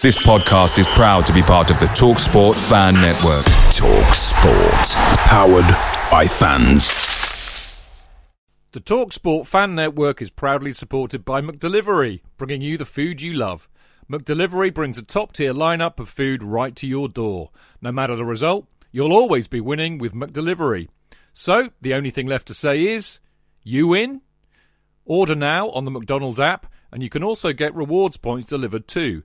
This podcast is proud to be part of the TalkSport Fan Network. TalkSport, powered by fans. The TalkSport Fan Network is proudly supported by McDelivery, bringing you the food you love. McDelivery brings a top-tier lineup of food right to your door. No matter the result, you'll always be winning with McDelivery. So, the only thing left to say is, you win. Order now on the McDonald's app, and you can also get rewards points delivered too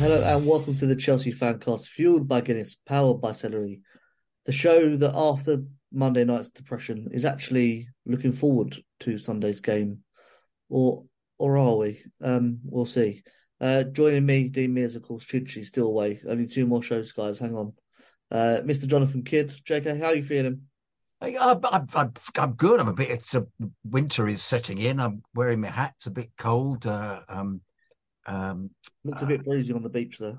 Hello and welcome to the Chelsea Fancast, fueled by Guinness, powered by Celery. The show that after Monday night's depression is actually looking forward to Sunday's game, or or are we? Um, we'll see. Uh, joining me, Dean Mears, of course, Chidgey's still away. Only two more shows, guys. Hang on. Uh, Mr. Jonathan Kydd, JK, how are you feeling? I, am I'm, I'm good. I'm a bit. It's a winter is setting in. I'm wearing my hat. It's a bit cold. Uh, um, um, Looks a bit breezy on the beach there.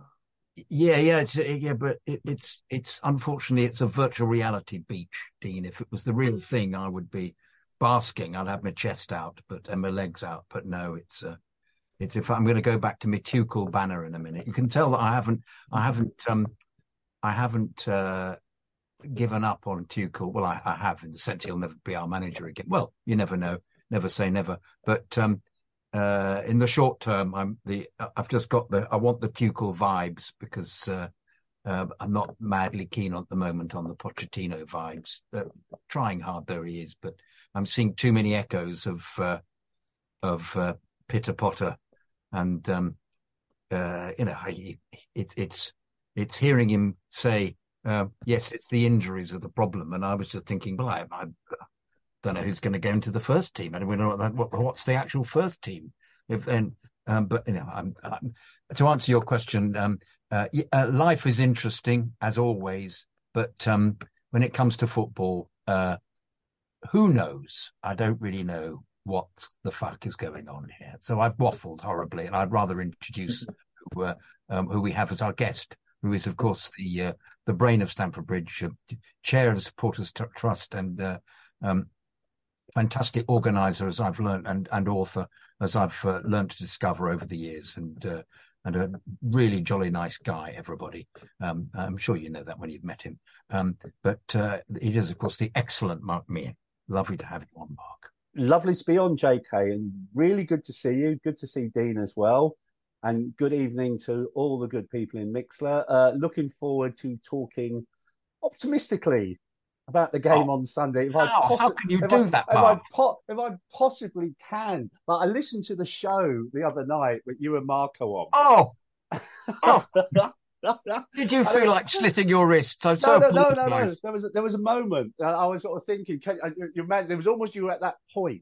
Yeah, yeah, it's yeah, but it, it's it's unfortunately it's a virtual reality beach, Dean. If it was the real thing, I would be basking. I'd have my chest out, but and my legs out. But no, it's uh, it's if I'm going to go back to my Tuchel banner in a minute. You can tell that I haven't, I haven't, um, I haven't uh, given up on Tuchel. Well, I, I have in the sense he'll never be our manager again. Well, you never know. Never say never. But um, uh, in the short term, I'm the I've just got the I want the Tuchel vibes because uh, uh, I'm not madly keen at the moment on the Pochettino vibes. Uh, trying hard though he is, but I'm seeing too many echoes of uh, of uh, Pitter Potter, and um, you know I, it, it's it's hearing him say. yes, it's the injuries are the problem, and I was just thinking, well, I, I don't know who's going to go into the first team. I don't know what, what's the actual first team. If then, um, but you know, I'm, I'm, to answer your question, um, uh, uh, life is interesting as always, but um, when it comes to football, uh, who knows? I don't really know what the fuck is going on here. So I've waffled horribly, and I'd rather introduce who, uh, um, who we have as our guest, who is, of course, the uh, the brain of Stamford Bridge, uh, chair of the Supporters Trust, and um, fantastic organizer as I've learned and, and author as I've uh, learned to discover over the years and uh, and a really jolly nice guy everybody. Um, I'm sure you know that when you've met him. Um, but uh, it is of course the excellent Mark Meehan. Lovely to have you on Mark. Lovely to be on JK and really good to see you. Good to see Dean as well. And good evening to all the good people in Mixlr. uh, looking forward to talking optimistically about the game oh, on Sunday. If how, I possi- how can you do I, that, if I, po- if I, possibly can. But I listened to the show the other night with you and Marco on. Oh! oh. Did you feel like slitting your wrists? I'm no, so no, no, no, no, There was a, there was a moment I was sort of thinking. Can, uh, you, man, there was almost you were at that point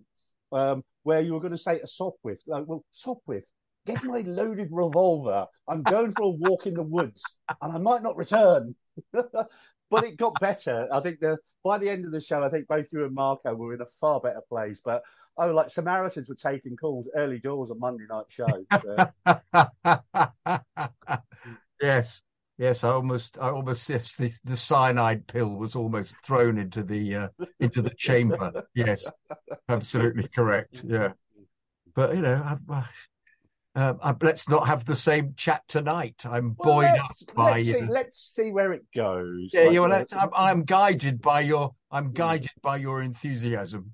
um, where you were going to say to Sopwith, like, "Well, Sopwith, get my loaded revolver. I'm going for a walk in the woods, and I might not return." but it got better. I think the by the end of the show, I think both you and Marco were in a far better place. But oh, like Samaritans were taking calls early doors on Monday night show. So. yes, yes. I almost, I almost the, the cyanide pill was almost thrown into the uh, into the chamber. Yes, absolutely correct. Yeah. but you know, I've, uh, uh, let's not have the same chat tonight. I'm Well, buoyed up by let's, you. see, let's see where it goes. Yeah, Like, you. Well, uh, let's, I'm, I'm guided by your. I'm guided by your enthusiasm.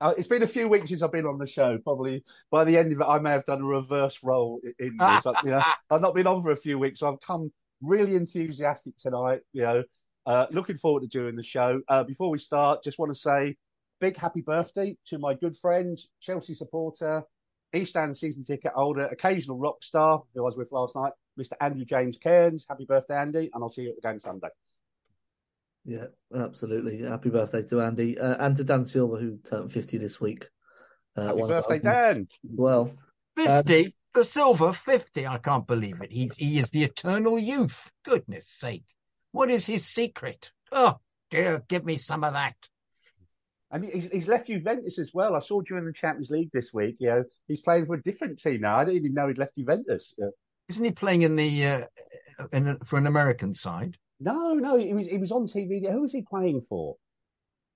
Uh, it's been a few weeks since I've been on the show. Probably by the end of it, I may have done a reverse role in this. I- you know, I've not been on for a few weeks, so I've come really enthusiastic tonight. You know, uh, looking forward to doing the show. Uh, before we start, just want to say big happy birthday to my good friend, Chelsea supporter, East End season ticket holder, occasional rock star who I was with last night, Mr. Andrew James Cairns. Happy birthday, Andy, and I'll see you at the game Sunday. Yeah, absolutely. Happy birthday to Andy uh, and to Dan Silver, who turned 50 this week. Uh, Happy birthday, Dan. Well, Fifty, the silver fifty. I can't believe it. He's he is the eternal youth. Goodness sake, what is his secret? Oh dear, give me some of that. And he's, he's left Juventus as well. I saw during the Champions League this week. You know, he's playing for a different team now. I didn't even know he'd left Juventus. Yeah. Isn't he playing in the uh, in a, for an American side? No, no, he was he was on TV. Who was he playing for?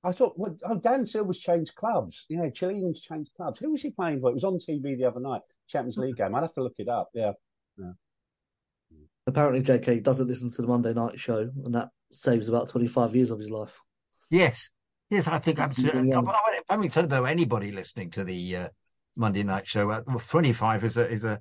I thought, well, oh, Dan Silver's changed clubs. You know, Chileans changed clubs. Who was he playing for? It was on TV the other night, Champions League game. I'll have to look it up. Yeah. apparently JK doesn't listen to the Monday night show, and that saves about 25 years of his life. Yes, yes, I think absolutely. Yeah. Mean, so though anybody listening to the uh, Monday night show, uh, well, twenty-five is a is a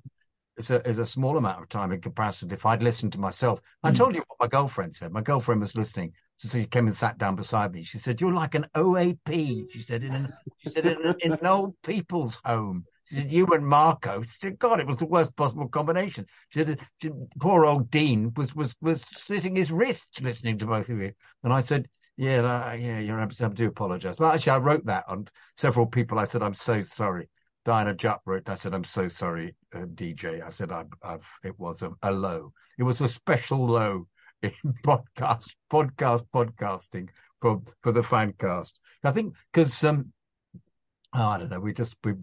is a is a small amount of time in comparison. If I'd listened to myself, I told you what my girlfriend said. My girlfriend was listening, so she came and sat down beside me. She said, "You're like an OAP." She said, "In an, she said in, in an old people's home." She said, "You and Marco." She said, "God, it was the worst possible combination." She said, she, "Poor old Dean was was was slitting his wrists listening to both of you." And I said, "Yeah, yeah, you're absolutely. I do apologise. Well, actually, I wrote that on several people. I said, "I'm so sorry." Diana Jupp wrote. I said, "I'm so sorry, uh, DJ." I said, I've, "I've." It was a, a low. It was a special low in podcast, podcast, podcasting for for the fan cast. I think because um, oh, I don't know. We just we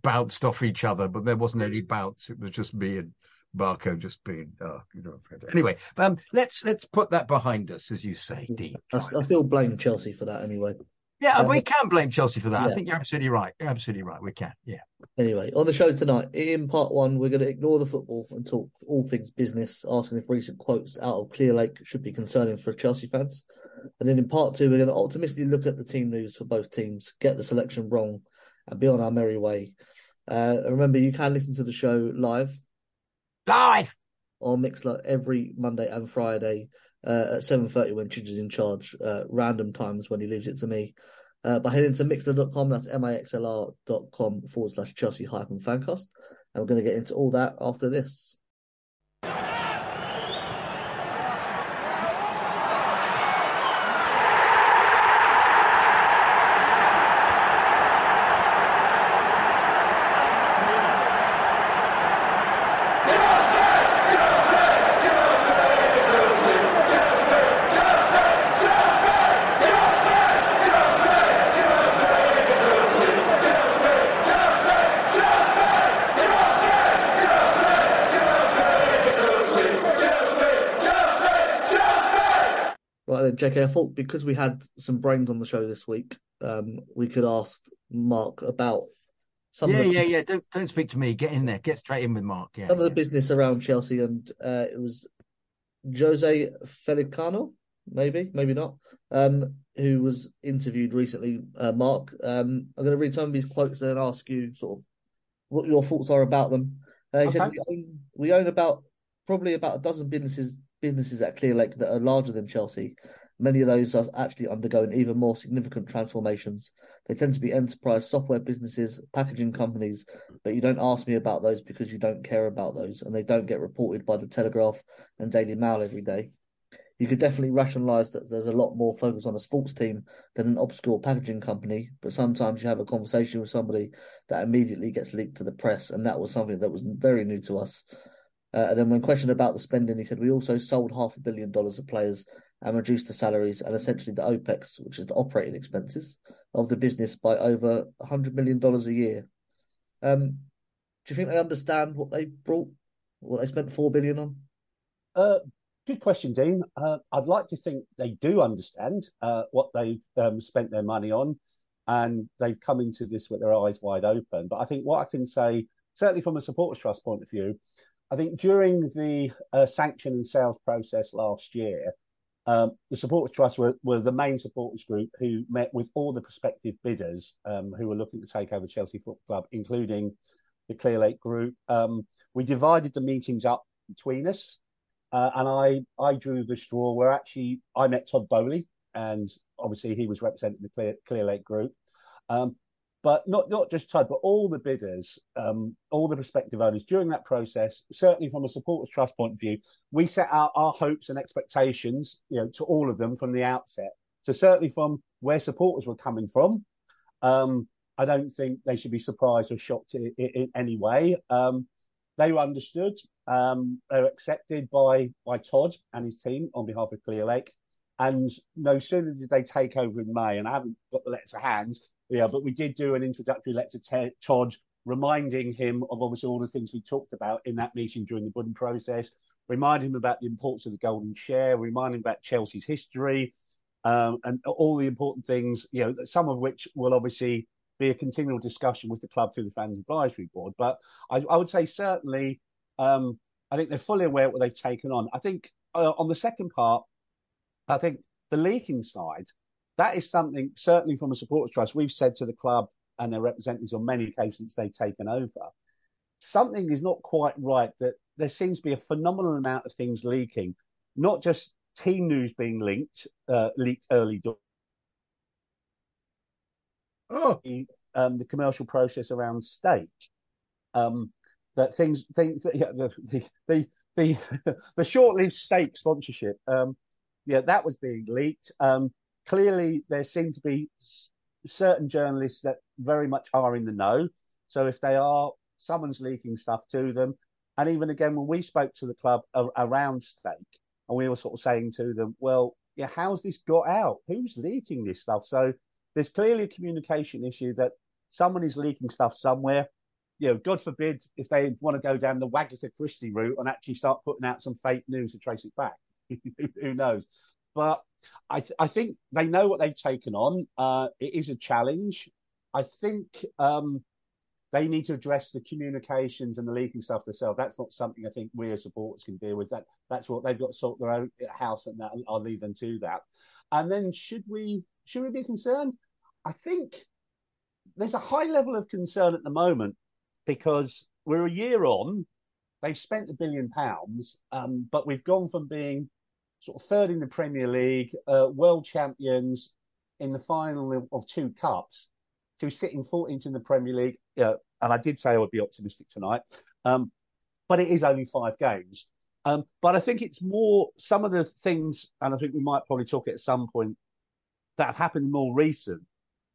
bounced off each other, but there wasn't any bounce. It was just me and Marco just being. Oh, you know. Anyway, um, let's let's put that behind us, as you say, Dean. I, I still blame Chelsea for that anyway. Yeah, Um, we can blame Chelsea for that. I think you're absolutely right. You're absolutely right. We can. Yeah. Anyway, on the show tonight, in part one, we're going to ignore the football and talk all things business, asking if recent quotes out of Clearlake should be concerning for Chelsea fans. And then in part two, we're going to optimistically look at the team news for both teams, get the selection wrong, and be on our merry way. Uh, remember, you can listen to the show live Live. on Mixlr every Monday and Friday uh, at 7.30 when Chidge is in charge, uh, random times when he leaves it to me. Uh, by heading to mixler.com, that's mixlr.com forward slash Chelsea hyphen fancast. And we're going to get into all that after this. JK, I thought because we had some brains on the show this week, um, we could ask Mark about some yeah, of the yeah, yeah. Don't don't speak to me. Get in there. Get straight in with Mark. Yeah. some of the business around Chelsea, and uh, it was Jose Feliciano, maybe, maybe not, um, who was interviewed recently. Uh, Mark, um, I'm going to read some of his quotes and then ask you sort of what your thoughts are about them. Uh, he said we own, we own about probably about a dozen businesses businesses at Clearlake that are larger than Chelsea. Many of those are actually undergoing even more significant transformations. They tend to be enterprise software businesses, packaging companies, but you don't ask me about those because you don't care about those, and they don't get reported by the Telegraph and Daily Mail every day. You could definitely rationalise that there's a lot more focus on a sports team than an obscure packaging company, but sometimes you have a conversation with somebody that immediately gets leaked to the press, and that was something that was very new to us. Uh, and then, when questioned about the spending, he said, We also sold half a billion dollars of players and reduced the salaries and essentially the OPEX, which is the operating expenses of the business, by over $100 million a year. Um, do you think they understand what they brought, what they spent 4 billion on? Uh, good question, Dean. Uh, I'd like to think they do understand uh, what they've um, spent their money on. and they've come into this with their eyes wide open. But I think what I can say, certainly from a supporters trust point of view, I think during the uh, sanction and sales process last year, um, the supporters trust were, were, the main supporters group who met with all the prospective bidders um, who were looking to take over Chelsea Football Club, including the Clearlake Group. Um, we divided the meetings up between us, uh, and I I drew the straw where actually I met Todd Boehly, and obviously he was representing the Clear, Clearlake Group. But not not just Todd, but all the bidders, um, all the prospective owners during that process. Certainly, from a supporters trust point of view, we set out our hopes and expectations, you know, to all of them from the outset. So certainly from where supporters were coming from, um, I don't think they should be surprised or shocked in, in, in any way. Um, they were understood. Um, they were accepted by by Todd and his team on behalf of Clearlake. And no sooner did they take over in May, and I haven't got the letter to hand, yeah, but we did do an introductory letter to Todd, reminding him of obviously all the things we talked about in that meeting during the bidding process, remind him about the importance of the golden share, remind him about Chelsea's history, um, and all the important things, you know, some of which will obviously be a continual discussion with the club through the fans advisory board. But I, I would say certainly, um, I think they're fully aware what they've taken on. I think uh, on the second part, I think the leaking side, that is something certainly from a supporters trust we've said to the club and their representatives on many occasions since they've taken over. Something is not quite right. That there seems to be a phenomenal amount of things leaking, not just team news being leaked, uh, leaked early. Oh, the, um, the commercial process around stake. Um, that things, things, yeah, the the the the, the short-lived stake sponsorship. Um, yeah, that was being leaked. Um, clearly there seem to be certain journalists that very much are in the know. So if they are, someone's leaking stuff to them. And even again, when we spoke to the club around stake, and we were sort of saying to them, well, yeah, how's this got out? Who's leaking this stuff? So there's clearly a communication issue that someone is leaking stuff somewhere. You know, God forbid if they want to go down the Wagatha Christie route and actually start putting out some fake news to trace it back. Who knows? But I, th- I think they know what they've taken on. Uh, it is a challenge. I think um, they need to address the communications and the leaking stuff themselves. That's not something I think we as supporters can deal with. That that's what they've got to sort their own house and that. I'll leave them to that. And then should we should we be concerned? I think there's a high level of concern at the moment because we're a year on. They've spent a billion pounds, um, but we've gone from being sort of third in the Premier League, uh, world champions in the final of two cups, to sitting 14th in the Premier League. Yeah, and I did say I would be optimistic tonight, um, but it is only five games. Um, but I think it's more some of the things, and I think we might probably talk at some point that have happened more recent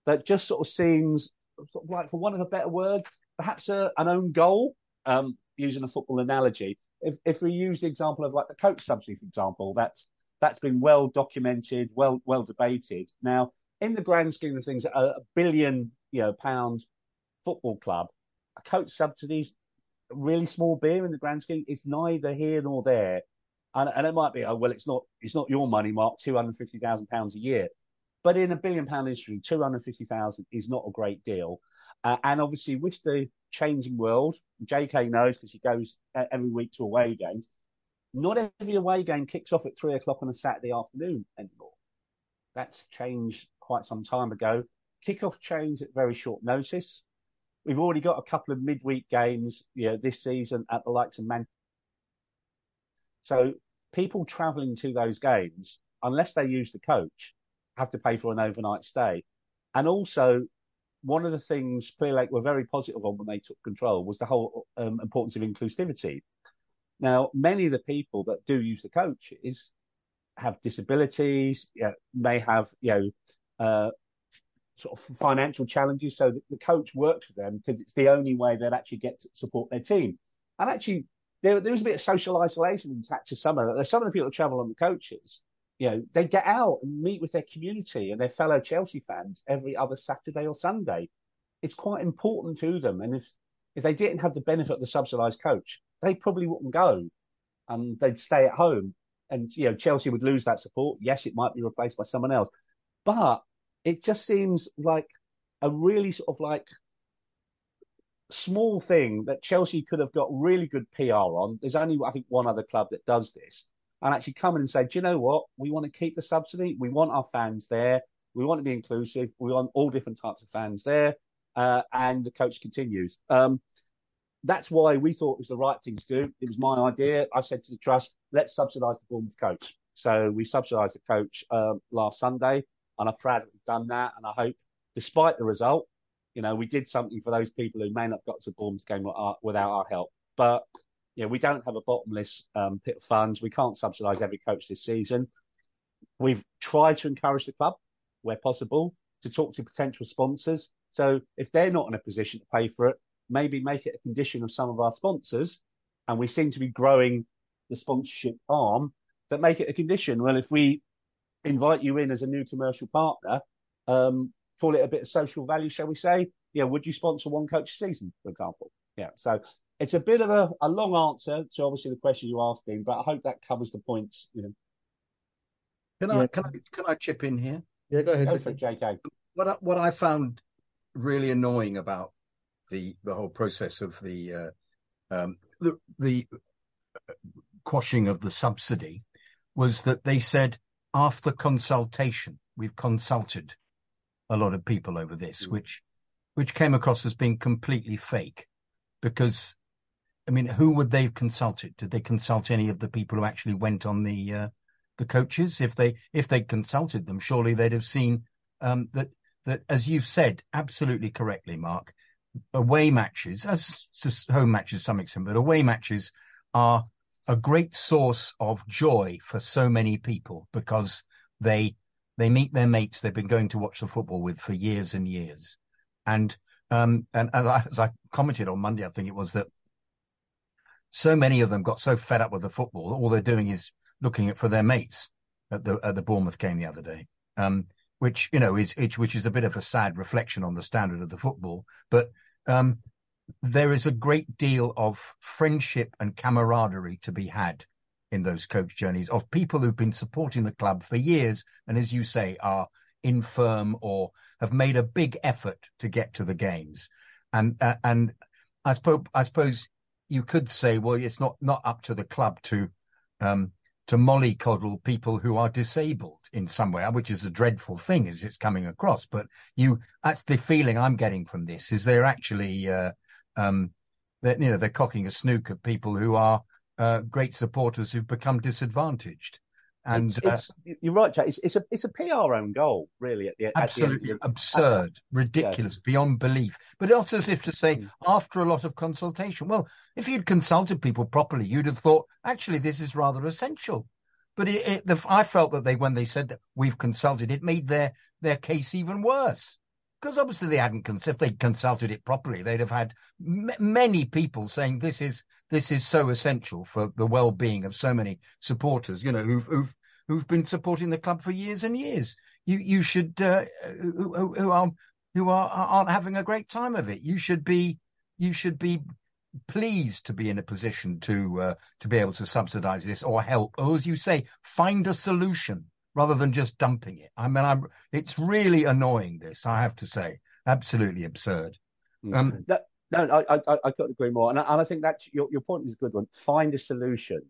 that just sort of seems sort of like, for one of a better word, perhaps a, an own goal, um, using a football analogy, if, if we use the example of like the coach subsidy, for example, that's that's been well documented, well well debated. Now, in the grand scheme of things, a, billion you know pound football club, a coach subsidies really small beer in the grand scheme. It's neither here nor there. And, and it might be, oh well, it's not it's not your money, Mark, two hundred fifty thousand pounds a year. But in a billion pound industry, two hundred fifty thousand is not a great deal. Uh, and obviously, with the changing world, JK knows because he goes every week to away games. Not every away game kicks off at three o'clock on a Saturday afternoon anymore. That's changed quite some time ago. Kickoff changed at very short notice. We've already got a couple of midweek games, you know, this season at the likes of Man. So people travelling to those games, unless they use the coach, have to pay for an overnight stay. And also, one of the things Clearlake were very positive on when they took control was the whole um, importance of inclusivity. Now, many of the people that do use the coaches have disabilities, you know, may have, you know, uh, sort of financial challenges. So the coach works with them because it's the only way they'd actually get to support their team. And actually, there, there was a bit of social isolation attached to some of that. There's some of the people that travel on the coaches you know, they get out and meet with their community and their fellow Chelsea fans every other Saturday or Sunday. It's quite important to them. And if, if they didn't have the benefit of the subsidised coach, they probably wouldn't go and they'd stay at home. And, you know, Chelsea would lose that support. Yes, it might be replaced by someone else. But it just seems like a really sort of like small thing that Chelsea could have got really good PR on. There's only, I think, one other club that does this. And actually come in and say, do you know what? We want to keep the subsidy. We want our fans there. We want to be inclusive. We want all different types of fans there. Uh, and the coach continues. Um, that's why we thought it was the right thing to do. It was my idea. I said to the trust, let's subsidise the Bournemouth coach. So we subsidised the coach um, last Sunday, and I'm proud that we've done that. And I hope, despite the result, you know, we did something for those people who may not got to Bournemouth game without our help. But know, we don't have a bottomless um, pit of funds. We can't subsidise every coach this season. We've tried to encourage the club where possible to talk to potential sponsors. So if they're not in a position to pay for it, maybe make it a condition of some of our sponsors. And we seem to be growing the sponsorship arm that make it a condition. Well, if we invite you in as a new commercial partner, um, call it a bit of social value, shall we say? Yeah, would you sponsor one coach a season, for example? Yeah. So it's a bit of a, a long answer to obviously the question you asked, Dean, but I hope that covers the points. You know. Can I can I can I chip in here? Yeah, go ahead. Go for it, JK. What I, what I found really annoying about the the whole process of the uh, um, the the quashing of the subsidy was that they said after consultation, we've consulted a lot of people over this, mm. which which came across as being completely fake, because I mean, who would they have consulted? Did they consult any of the people who actually went on the uh, the coaches? If they if they consulted them, surely they'd have seen um, that that as you've said absolutely correctly, Mark. Away matches, as home matches, some extent, but away matches are a great source of joy for so many people because they they meet their mates they've been going to watch the football with for years and years. And um, and as I, as I commented on Monday, I think it was that so many of them got so fed up with the football, all they're doing is looking at for their mates at the at the Bournemouth game the other day. Um, which you know is which is a bit of a sad reflection on the standard of the football. But um, there is a great deal of friendship and camaraderie to be had in those coach journeys of people who've been supporting the club for years and, as you say, are infirm or have made a big effort to get to the games. And uh, and I suppose I suppose you could say, well, it's not not up to the club to um, to mollycoddle people who are disabled in some way, which is a dreadful thing as it's coming across. But you, that's the feeling I'm getting from this: is they're actually, uh, um, that you know, they're cocking a snook at people who are uh, great supporters who've become disadvantaged. And it's, it's, uh, you're right, Jack. It's, it's, a it's a PR own goal, really. At the absolutely at the absurd, ridiculous, yeah. beyond belief. But it's as if to say, mm. after a lot of consultation, well, if you'd consulted people properly, you'd have thought, actually, this is rather essential. But it, it, the, I felt that they, when they said that we've consulted, it made their their case even worse because obviously they hadn't if they'd consulted it properly they'd have had m- many people saying this is this is so essential for the well-being of so many supporters you know who've who've, who've been supporting the club for years and years. You you should uh, who, who, are who are aren't having a great time of it. You should be you should be pleased to be in a position to uh, to be able to subsidize this or help or as you say find a solution rather than just dumping it. I mean, I'm, it's really annoying. This I have to say, absolutely absurd. Mm. Um, no, no, I, I, I couldn't agree more. And I, and I think that your, your point is a good one. Find a solution.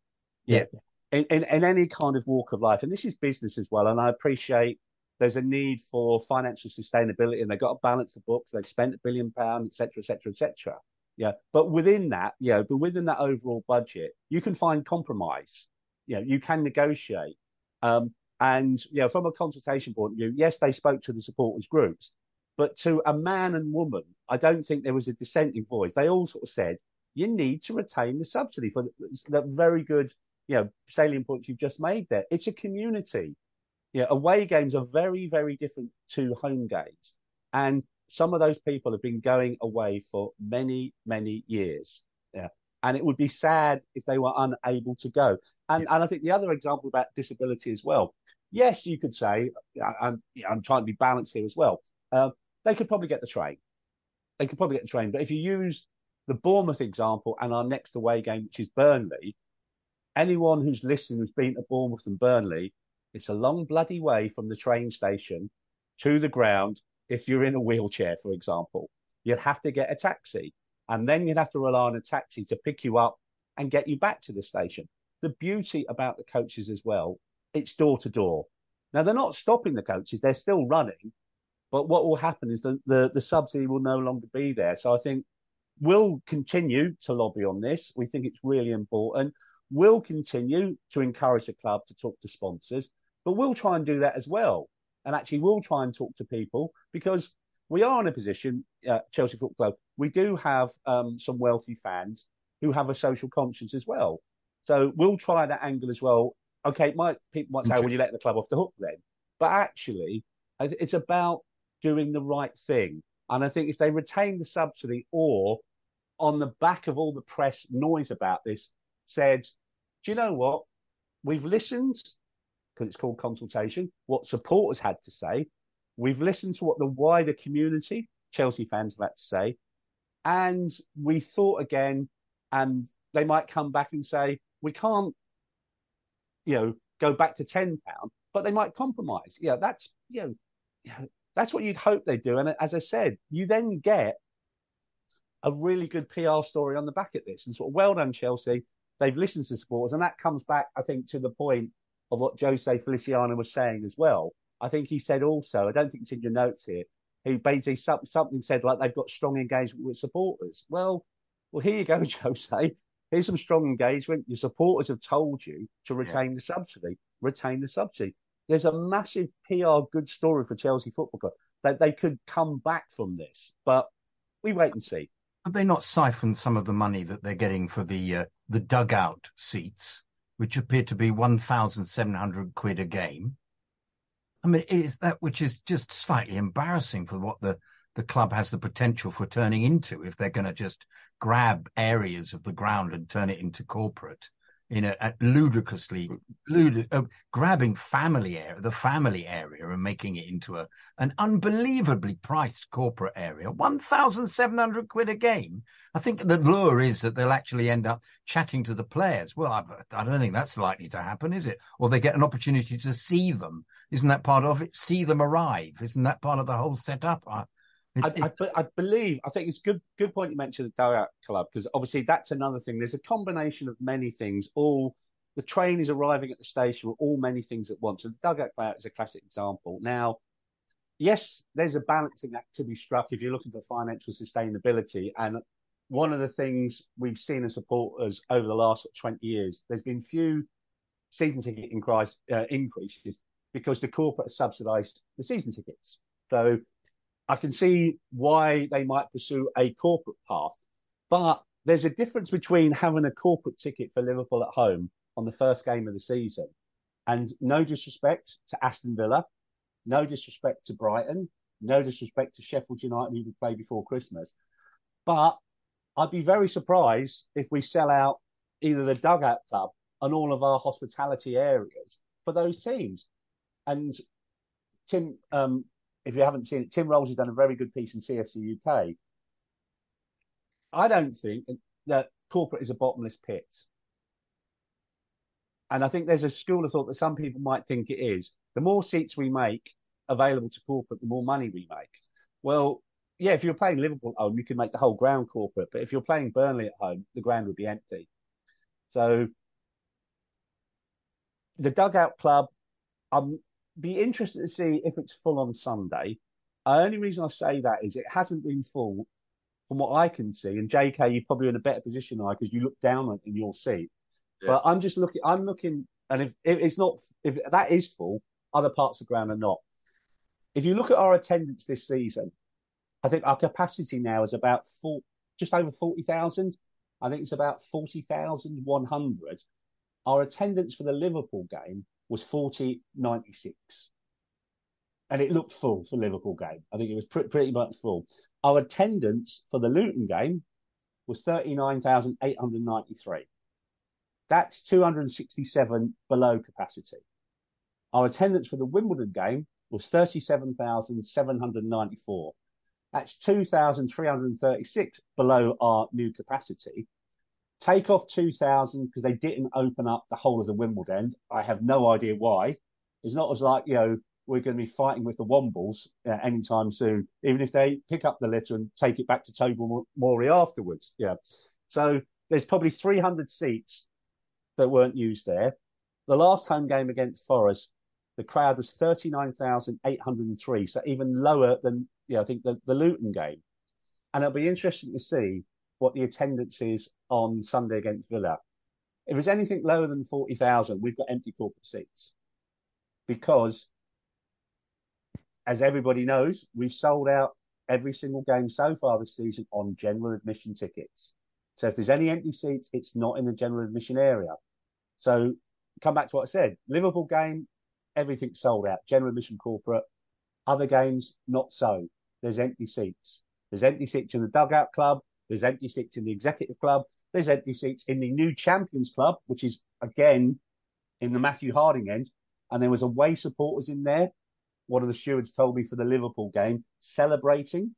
Yeah. In, in, in any kind of walk of life, and this is business as well. And I appreciate there's a need for financial sustainability, and they've got to balance the books. They've spent a billion pounds, etc., etc., etc. Yeah, but within that, you know, but within that overall budget, you can find compromise. You know, you can negotiate. Um, and you know, from a consultation point of view, yes, they spoke to the supporters groups, but to a man and woman, I don't think there was a dissenting voice. They all sort of said, you need to retain the subsidy for the, very good, you know, salient points you've just made there. It's a community. You know, away games are very, very different to home games. And some of those people have been going away for many, many years. Yeah. And it would be sad if they were unable to go. And, yeah. and I think the other example about disability as well, yes, you could say, I'm, I'm trying to be balanced here as well. Uh, they could probably get the train. They could probably get the train. But if you use the Bournemouth example and our next away game, which is Burnley, anyone who's listening who's been to Bournemouth and Burnley, it's a long bloody way from the train station to the ground. if you're in a wheelchair, for example, you'd have to get a taxi. And then you'd have to rely on a taxi to pick you up and get you back to the station. The beauty about the coaches as well, it's door to door. Now they're not stopping the coaches; they're still running. But what will happen is that the, the subsidy will no longer be there. So I think we'll continue to lobby on this. We think it's really important. We'll continue to encourage the club to talk to sponsors, but we'll try and do that as well. And actually, we'll try and talk to people because we are in a position, uh, Chelsea Football Club, we do have um, some wealthy fans who have a social conscience as well. So we'll try that angle as well. Okay, might, people might say, well, you let the club off the hook then. But actually, it's about doing the right thing. And I think if they retain the subsidy or on the back of all the press noise about this, said, do you know what? We've listened, because it's called consultation, what supporters had to say. We've listened to what the wider community, Chelsea fans, have had to say. And we thought again, and they might come back and say, we can't, you know, go back to £10, but they might compromise. Yeah, that's, you know, that's what you'd hope they do. And as I said, you then get a really good PR story on the back of this. And sort of well done, Chelsea. They've listened to supporters. And that comes back, I think, to the point of what Jose Feliciano was saying as well. I think he said also, I don't think it's in your notes here, he basically something said like they've got strong engagement with supporters. Well, well, here you go, Jose. Here's some strong engagement. Your supporters have told you to retain yeah. the subsidy. Retain the subsidy. There's a massive PR good story for Chelsea Football Club that they could come back from this, but we wait and see. Have they not siphoned some of the money that they're getting for the uh, the dugout seats, which appear to be one thousand seven hundred quid a game? I mean, it is that which is just slightly embarrassing for what the the club has the potential for turning into if they're going to just grab areas of the ground and turn it into corporate in a, a ludicrously ludic, uh, grabbing family area, the family area, and making it into a an unbelievably priced corporate area. One thousand seven hundred quid a game. I think the lure is that they'll actually end up chatting to the players. Well, I, I don't think that's likely to happen, is it? Or they get an opportunity to see them. Isn't that part of it? See them arrive. Isn't that part of the whole setup? I, I, I, I, believe, I think it's good good point you mentioned the Dugout Club because obviously that's another thing. There's a combination of many things. All the train is arriving at the station with all many things at once. And the Dugout Club is a classic example. Now, yes, there's a balancing act to be struck if you're looking for financial sustainability. And one of the things we've seen as supporters over the last 20 years, there's been few season ticket increase, uh, increases because the corporate subsidised the season tickets. So I can see why they might pursue a corporate path, but there's a difference between having a corporate ticket for Liverpool at home on the first game of the season, and no disrespect to Aston Villa, no disrespect to Brighton, no disrespect to Sheffield United who we play before Christmas, but I'd be very surprised if we sell out either the dugout club and all of our hospitality areas for those teams. And Tim um, if you haven't seen it, Tim Rolls has done a very good piece in CFC UK. I don't think that corporate is a bottomless pit. And I think there's a school of thought that some people might think it is. The more seats we make available to corporate, the more money we make. Well, yeah, if you're playing Liverpool at home, you can make the whole ground corporate. But if you're playing Burnley at home, the ground would be empty. So the dugout club, I'm be interested to see if it's full on Sunday. The only reason I say that is it hasn't been full from what I can see. And JK, you're probably in a better position now because you look down in your seat. Yeah. But I'm just looking. I'm looking, and if, if it's not, if that is full, other parts of the ground are not. If you look at our attendance this season, I think our capacity now is about four, just over forty thousand. I think it's about forty thousand one hundred. Our attendance for the Liverpool game was 40.96. And it looked full for Liverpool game. I think it was pr- pretty much full. Our attendance for the Luton game was 39,893. That's 267 below capacity. Our attendance for the Wimbledon game was 37,794. That's 2,336 below our new capacity. Take off 2000 because they didn't open up the whole of the Wimbledon. I have no idea why. It's not as like, you know, we're going to be fighting with the Wombles uh, anytime soon, even if they pick up the litter and take it back to Tobermory afterwards. Yeah. So there's probably 300 seats that weren't used there. The last home game against Forest, the crowd was 39,803, so even lower than, yeah, I think the, the Luton game. And it'll be interesting to see what the attendance is on Sunday against Villa. If it's anything lower than 40,000, we've got empty corporate seats. Because, as everybody knows, we've sold out every single game so far this season on general admission tickets. So if there's any empty seats, it's not in the general admission area. So come back to what I said. Liverpool game, everything's sold out. General admission corporate. Other games, not so. There's empty seats. There's empty seats in the dugout club. There's empty seats in the executive club. There's empty seats in the new champions club, which is again in the Matthew Harding end. And there was away supporters in there. One of the stewards told me for the Liverpool game, celebrating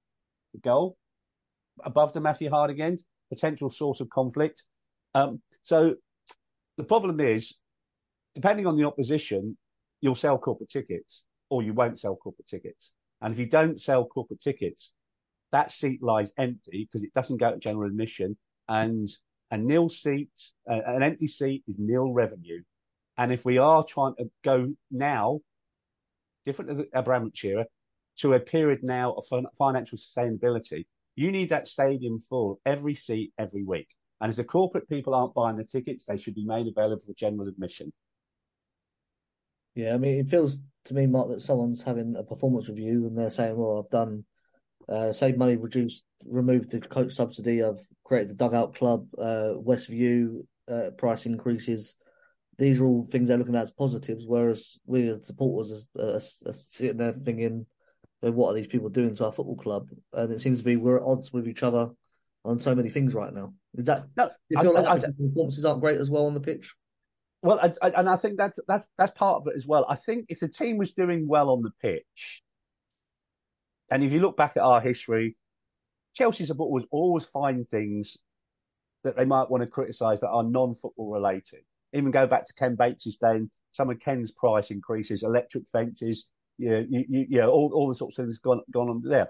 the goal above the Matthew Harding end, potential source of conflict. Um, so the problem is, depending on the opposition, you'll sell corporate tickets or you won't sell corporate tickets. And if you don't sell corporate tickets, that seat lies empty because it doesn't go to general admission. And a nil seat, uh, an empty seat is nil revenue. And if we are trying to go now, different to the Abramovich era, to a period now of financial sustainability, you need that stadium full every seat every week. And if the corporate people aren't buying the tickets, they should be made available for general admission. Yeah, I mean, it feels to me, Mark, that someone's having a performance review and they're saying, "Well, I've done uh, saved money, reduced, removed the coach subsidy, I've created the dugout club, uh, Westview uh, price increases." These are all things they're looking at as positives, whereas we as supporters are, are, are sitting there thinking, "What are these people doing to our football club?" And it seems to be we're at odds with each other on so many things right now. Is that no, you feel I, like I, performances aren't great as well on the pitch? Well, I, I, and I think that that's that's part of it as well. I think if the team was doing well on the pitch, and if you look back at our history, Chelsea supporters always find things that they might want to criticise that are non-football related. Even go back to Ken Bates' day, some of Ken's price increases, electric fences, you know, you, you, you know all, all the sorts of things gone gone on there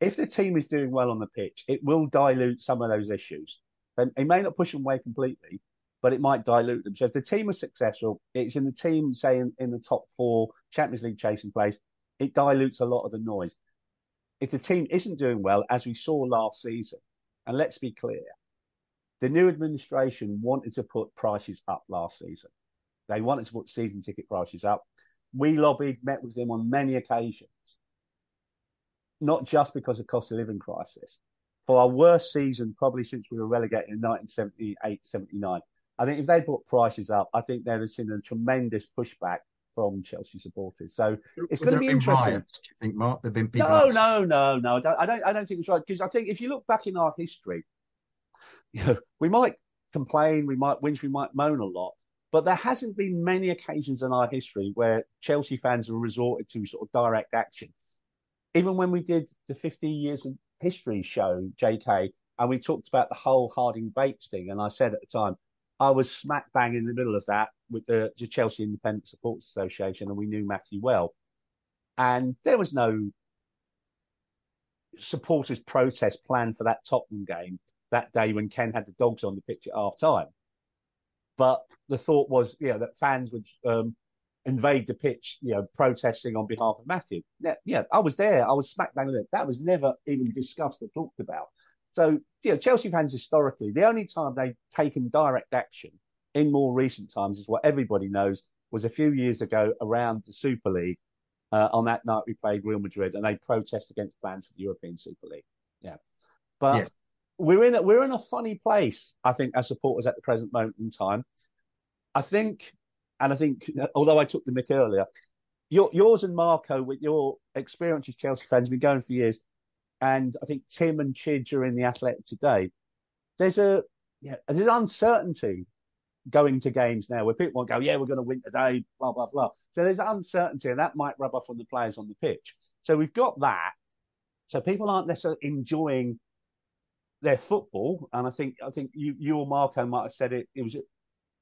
if the team is doing well on the pitch, it will dilute some of those issues. And it may not push them away completely, but it might dilute them. So if the team is successful, it's in the team, say, in, in the top four Champions League chasing place, it dilutes a lot of the noise. If the team isn't doing well, as we saw last season, and let's be clear, the new administration wanted to put prices up last season. They wanted to put season ticket prices up. We lobbied, met with them on many occasions not just because of cost of living crisis. For our worst season, probably since we were relegated in 1978, 79. I think if they put prices up, I think they'd have seen a tremendous pushback from Chelsea supporters. So it's going to be interesting. Riots, do you think, Mark? There've been people. No, no, no, no. I don't, I don't. I don't think it's right because I think if you look back in our history, you know, we might complain, we might whinge, we might moan a lot, but there hasn't been many occasions in our history where Chelsea fans have resorted to sort of direct action even when we did the 50 years of history show, JK, and we talked about the whole Harding Bates thing, and I said at the time, I was smack bang in the middle of that with the, the Chelsea Independent Supporters Association, and we knew Matthew well. And there was no supporters protest planned for that Tottenham game that day when Ken had the dogs on the pitch at half time. But the thought was, you know, that fans would um, invade the pitch, you know, protesting on behalf of Matthew. Yeah, yeah I was there. I was smack bang there. That was never even discussed or talked about. So, you know, Chelsea fans historically, the only time they've taken direct action in more recent times is what everybody knows was a few years ago around the Super League. Uh, on that night, we played Real Madrid, and they protest against plans for the European Super League. Yeah, but yes. we're in a, we're in a funny place, I think, as supporters at the present moment in time. I think and I think, although I took the mic earlier, your, yours and Marco, with your experience as Chelsea fans, been going for years, and I think Tim and Chidge are in the Athletic today. There's a yeah, there's uncertainty going to games now where people go, yeah, we're going to win today, blah blah blah. So there's uncertainty, and that might rub off on the players on the pitch. So we've got that. So people aren't necessarily enjoying their football, and I think I think you you or Marco might have said it. It was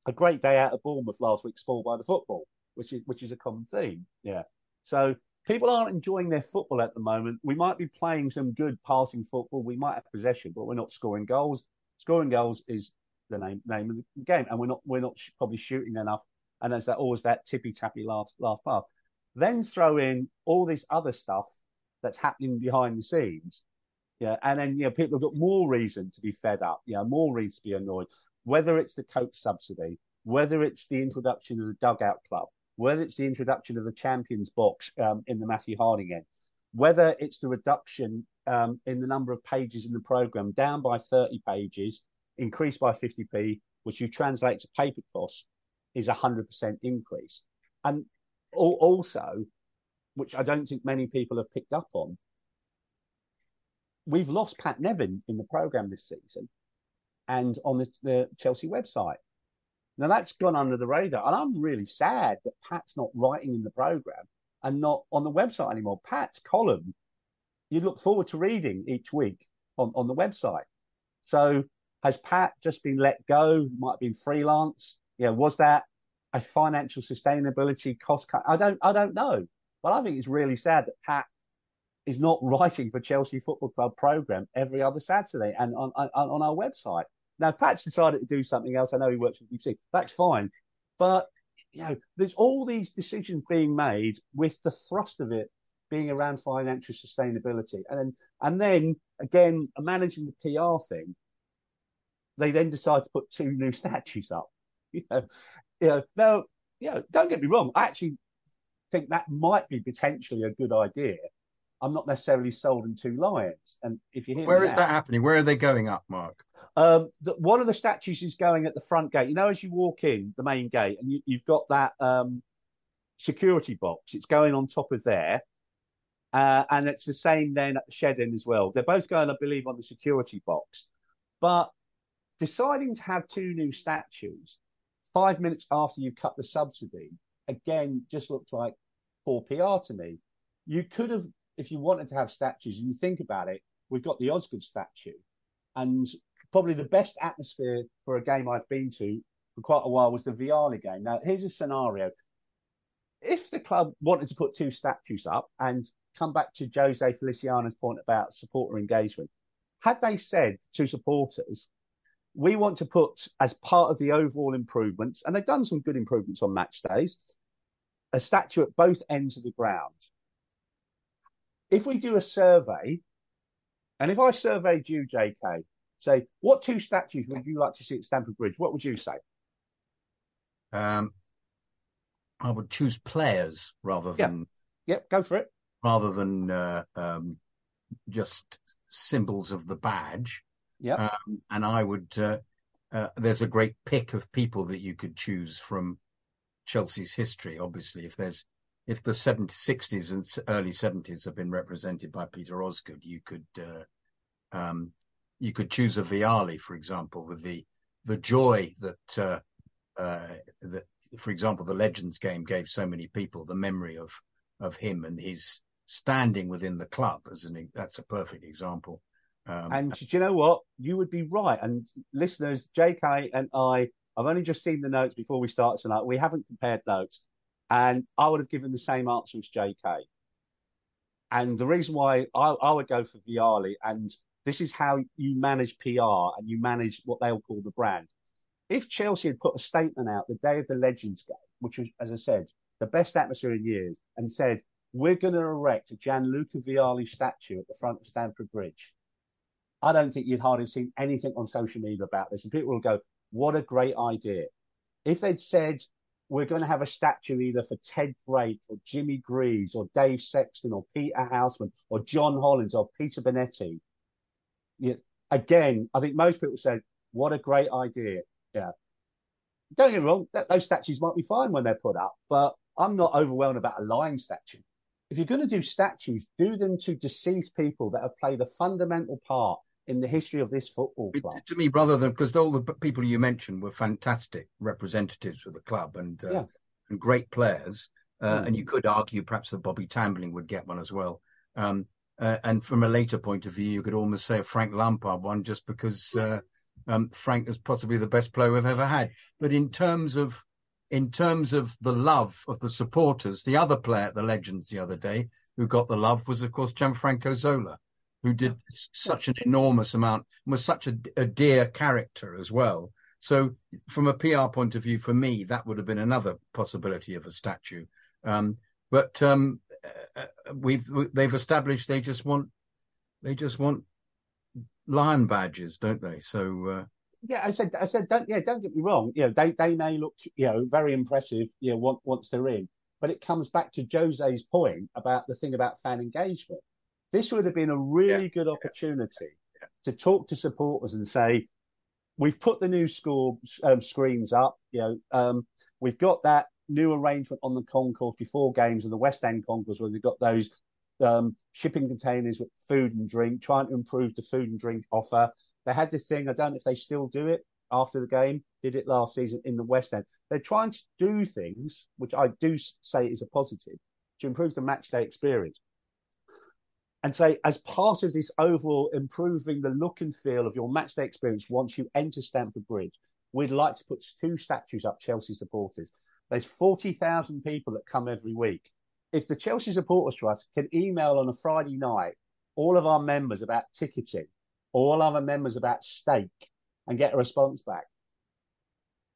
a great day out of Bournemouth last week, spoiled by the football, which is which is a common theme. Yeah. So people aren't enjoying their football at the moment. We might be playing some good passing football. We might have possession, but we're not scoring goals. Scoring goals is the name name of the game, and we're not we're not sh- probably shooting enough. And there's that always that tippy tappy last last pass. Then throw in all this other stuff that's happening behind the scenes. Yeah, and then you know people have got more reason to be fed up. Yeah, more reason to be annoyed. Whether it's the coach subsidy, whether it's the introduction of the dugout club, whether it's the introduction of the champions box um, in the Matthew Harding end, whether it's the reduction um, in the number of pages in the program down by 30 pages, increased by 50p, which you translate to paper costs, is a 100% increase. And also, which I don't think many people have picked up on, we've lost Pat Nevin in the program this season and on the, the Chelsea website. Now that's gone under the radar, and I'm really sad that Pat's not writing in the program and not on the website anymore. Pat's column, you look forward to reading each week on, on the website. So has Pat just been let go? Might have been freelance. Yeah, was that a financial sustainability cost cut? I don't, I don't know. But I think it's really sad that Pat is not writing for Chelsea Football Club program every other Saturday and on, on, on our website. Now, Pat's decided to do something else. I know he works with BBC. That's fine. But, you know, there's all these decisions being made with the thrust of it being around financial sustainability. And then, and then again, managing the PR thing, they then decide to put two new statues up. You know, you know, now, you know, don't get me wrong. I actually think that might be potentially a good idea. I'm not necessarily sold in two lions. And if you hear where is that happening? Where are they going up, Mark? Um, the, one of the statues is going at the front gate. You know, as you walk in the main gate, and you, have got that um, security box. It's going on top of there, uh, and it's the same then at the shed end as well. They're both going, I believe, on the security box. But deciding to have two new statues five minutes after you've cut the subsidy again just looks like poor PR to me. You could have, if you wanted to have statues, and you think about it, we've got the Osgood statue, and probably the best atmosphere for a game I've been to for quite a while was the Vialli game. Now, here's a scenario. If the club wanted to put two statues up and come back to Jose Feliciano's point about supporter engagement, had they said to supporters, we want to put as part of the overall improvements, and they've done some good improvements on match days, a statue at both ends of the ground. If we do a survey, and if I surveyed you, JK, say, what two statues would you like to see at Stamford Bridge? What would you say? Um, I would choose players rather than. Yep, go for it. Rather than uh, um, just symbols of the badge. Yeah. Um, and I would. Uh, uh, there's a great pick of people that you could choose from Chelsea's history. Obviously, if there's if the 70s, 60s and early 70s have been represented by Peter Osgood, you could uh, um, you could choose a Vialli, for example, with the the joy that uh, uh, that, for example, the Legends game gave so many people the memory of of him and his standing within the club as an that's a perfect example. Um, and do you know what? You would be right. And listeners, JK and I, I've only just seen the notes before we start tonight. We haven't compared notes, and I would have given the same answer as JK. And the reason why I, I would go for Vialli and this is how you manage PR and you manage what they'll call the brand. If Chelsea had put a statement out the day of the Legends game, which was, as I said, the best atmosphere in years, and said, we're going to erect a Gianluca Vialli statue at the front of Stamford Bridge. I don't think you'd hardly seen anything on social media about this. And people will go, what a great idea. If they'd said, we're going to have a statue either for Ted Drake or Jimmy Greaves or Dave Sexton or Peter Houseman or John Hollins or Peter Bonetti, yeah, again, I think most people said, what a great idea. Yeah. Don't get me wrong, that, those statues might be fine when they're put up, but I'm not overwhelmed about a lion statue. If you're going to do statues, do them to deceased people that have played a fundamental part in the history of this football club. To me, rather than because all the people you mentioned were fantastic representatives of the club and uh, yeah. and great players, uh, mm. and you could argue perhaps that Bobby Tambling would get one as well. Um, uh, and from a later point of view, you could almost say a Frank Lampard one, just because uh, um, Frank is possibly the best player we've ever had. But in terms of in terms of the love of the supporters, the other player at the Legends the other day who got the love was, of course, Gianfranco Zola, who did such an enormous amount and was such a, a dear character as well. So, from a PR point of view, for me, that would have been another possibility of a statue. Um, but um, we've they've established they just want they just want lion badges, don't they? So uh, yeah, I said, I said, don't, yeah, don't get me wrong. You know, they, they may look, you know, very impressive, you know, once, once they're in, but it comes back to Jose's point about the thing about fan engagement. This would have been a really yeah. good opportunity yeah. to talk to supporters and say, we've put the new score um, screens up, you know, um, we've got that new arrangement on the concourse before games of the West End concourse where they've got those um, shipping containers with food and drink, trying to improve the food and drink offer. They had this thing, I don't know if they still do it after the game, did it last season in the West End. They're trying to do things, which I do say is a positive, to improve the match day experience. And say, as part of this overall improving the look and feel of your match day experience once you enter Stamford Bridge, we'd like to put two statues up Chelsea supporters. There's 40,000 people that come every week. If the Chelsea Supporters Trust can email on a Friday night all of our members about ticketing all other members about stake and get a response back.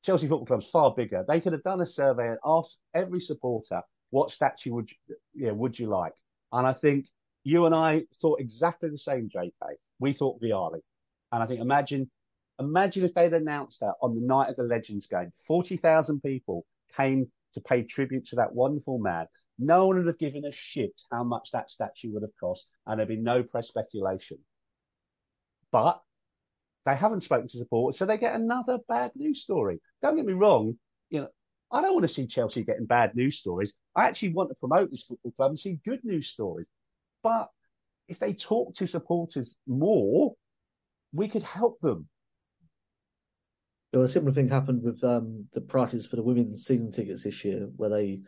Chelsea Football Club's far bigger. They could have done a survey and asked every supporter what statue would you, you know, would you like? And I think you and I thought exactly the same, JK. We thought Vialli. And I think imagine imagine if they'd announced that on the night of the Legends game. 40,000 people came to pay tribute to that wonderful man. No one would have given a shit how much that statue would have cost, and there'd be no press speculation. But they haven't spoken to supporters, so they get another bad news story. Don't get me wrong, you know, I don't want to see Chelsea getting bad news stories. I actually want to promote this football club and see good news stories. But if they talk to supporters more, we could help them. A similar thing happened with um, the prices for the women's season tickets this year, where they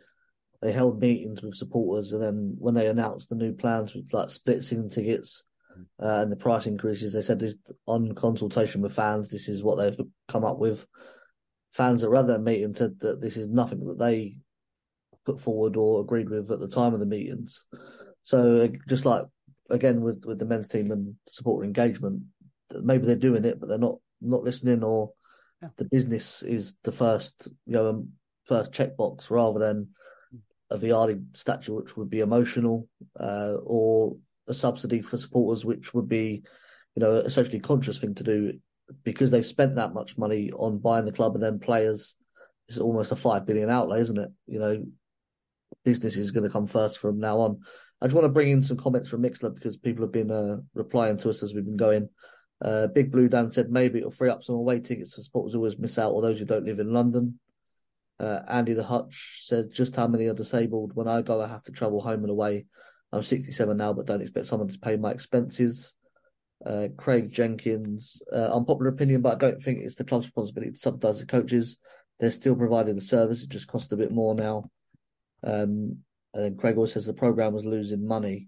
they held meetings with supporters, and then when they announced the new plans with like split season tickets, uh, and the price increases. They said on consultation with fans, this is what they've come up with. Fans that rather meeting said that this is nothing that they put forward or agreed with at the time of the meetings. So uh, just like again with with the men's team and supporter engagement, maybe they're doing it, but they're not not listening, or the business is the first you know first checkbox rather than a Vialli statue, which would be emotional, uh, or a subsidy for supporters, which would be, you know, a socially conscious thing to do because they've spent that much money on buying the club and then players. It's almost a five billion outlay, isn't it? You know, business is going to come first from now on. I just want to bring in some comments from Mixlr because people have been uh, replying to us as we've been going. Uh, Big Blue Dan said maybe it'll free up some away tickets for supporters who always miss out, or those who don't live in London. Uh, Andy the Hutch said just how many are disabled. When I go, I have to travel home and away. I'm 67 now, but don't expect someone to pay my expenses. Uh, Craig Jenkins, uh, unpopular opinion, but I don't think it's the club's responsibility to subsidise the coaches. They're still providing the service; it just costs a bit more now. Um, and then Craig always says the program was losing money,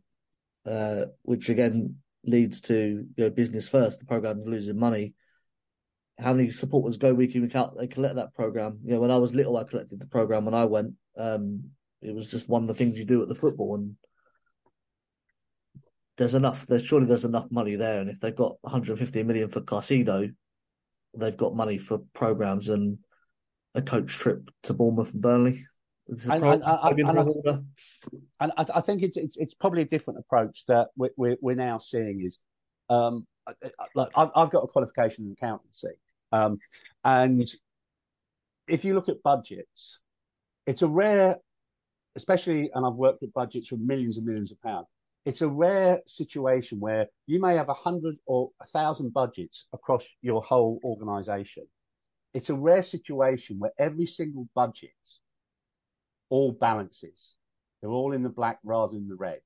uh, which again leads to you know business first. The program losing money. How many supporters go week in week out? They collect that program. You know, when I was little, I collected the program when I went. Um, it was just one of the things you do at the football, and there's enough. There's surely there's enough money there, and if they've got 150 million for Caicedo, they've got money for programs and a coach trip to Bournemouth and Burnley. And, and, uh, uh, and, and, I, think it's, it's, it's probably a different approach that we're, we're, we're now seeing is um, uh, like I've, I've got a qualification in accountancy, um, and if you look at budgets, it's a rare, especially, and I've worked with budgets for millions and millions of pounds it's a rare situation where you may have a hundred or a thousand budgets across your whole organization. It's a rare situation where every single budget all balances. They're all in the black rather than the red.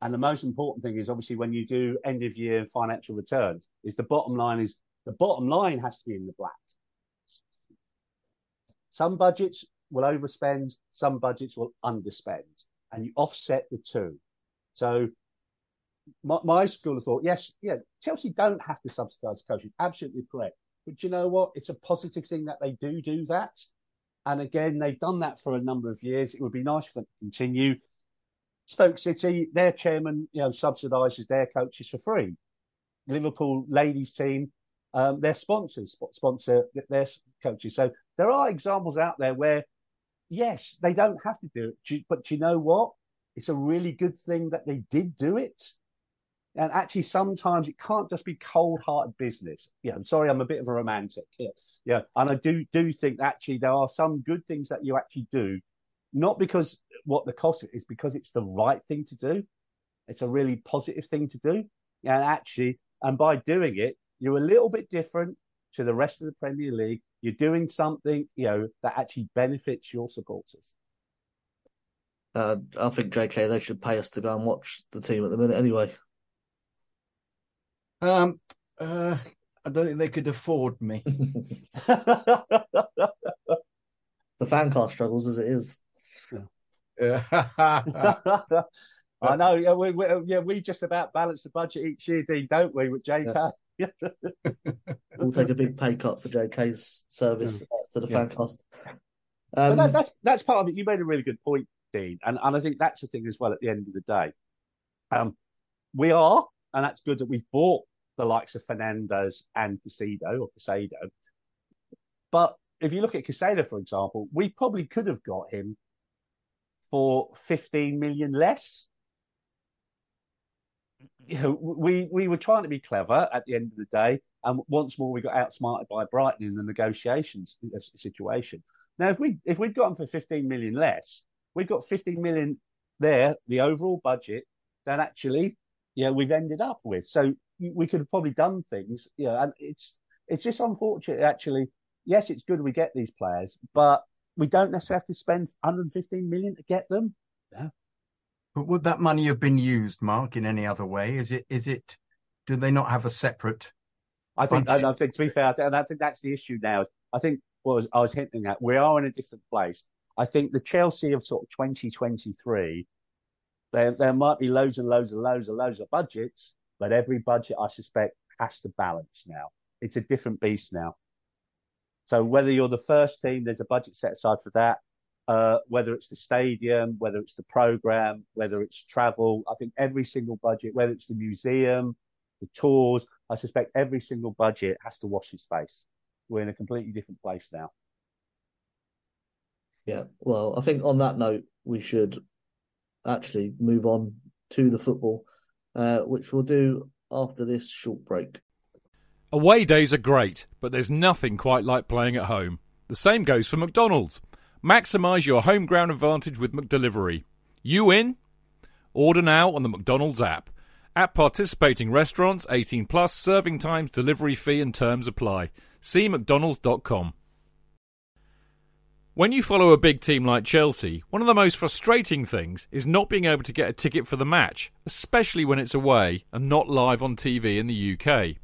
And the most important thing is obviously when you do end of year financial returns, is the bottom line is the bottom line has to be in the black. Some budgets will overspend, some budgets will underspend, and you offset the two. So my, my school of thought, yes, yeah, Chelsea don't have to subsidise coaching. Absolutely correct. But you know what? It's a positive thing that they do do that. And again, they've done that for a number of years. It would be nice for them to continue. Stoke City, their chairman, you know, subsidises their coaches for free. Liverpool ladies team, um, their sponsors sponsor their coaches. So there are examples out there where, yes, they don't have to do it, but you know what? It's a really good thing that they did do it. And actually, sometimes it can't just be cold-hearted business. Yeah, I'm sorry, I'm a bit of a romantic. Yeah, yeah, and I do do think actually there are some good things that you actually do, not because what the cost is, because it's the right thing to do. It's a really positive thing to do, and actually, and by doing it, you're a little bit different to the rest of the Premier League. You're doing something, you know, that actually benefits your supporters. Uh, I think JK they should pay us to go and watch the team at the minute anyway. Um, uh, I don't think they could afford me. the fan car struggles as it is. Yeah. I know. Yeah, we, we, yeah, we just about balance the budget each year, Dean, don't we, with JK? Yeah. we'll take a big pay cut for JK's service yeah. to the yeah. fancast. Um, that, that's that's part of it. You made a really good point, Dean, and and I think that's the thing as well. At the end of the day, um, we are, and that's good that we've bought the likes of Fernández and Caicedo or Caicedo. But if you look at Caicedo, for example, we probably could have got him for 15 million less. You know, we, we were trying to be clever at the end of the day. And once more, we got outsmarted by Brighton in the negotiations situation. Now, if we if we'd gotten for 15 million less, we've got 15 million there, the overall budget, that actually, yeah, we've ended up with. So we could have probably done things, you know, and it's it's just unfortunate actually. Yes, it's good we get these players, but we don't necessarily have to spend 115 million to get them. Yeah. But would that money have been used, Mark, in any other way? Is it is it do they not have a separate I think I, I think to be fair, and I think that's the issue now. I think what I was hinting at, we are in a different place. I think the Chelsea of sort of 2023, there there might be loads and loads and loads and loads of budgets, but every budget, I suspect, has to balance now. It's a different beast now. So whether you're the first team, there's a budget set aside for that. Uh, whether it's the stadium, whether it's the program, whether it's travel, I think every single budget, whether it's the museum, the tours, I suspect every single budget has to wash its face. We're in a completely different place now. Yeah, well, I think on that note, we should actually move on to the football uh, which we'll do after this short break. Away days are great, but there's nothing quite like playing at home. The same goes for McDonald's. Maximise your home ground advantage with McDelivery. You in? Order now on the McDonald's app. At participating restaurants, 18 plus, serving times, delivery fee and terms apply. See mcdonalds.com. When you follow a big team like Chelsea, one of the most frustrating things is not being able to get a ticket for the match, especially when it's away and not live on TV in the UK.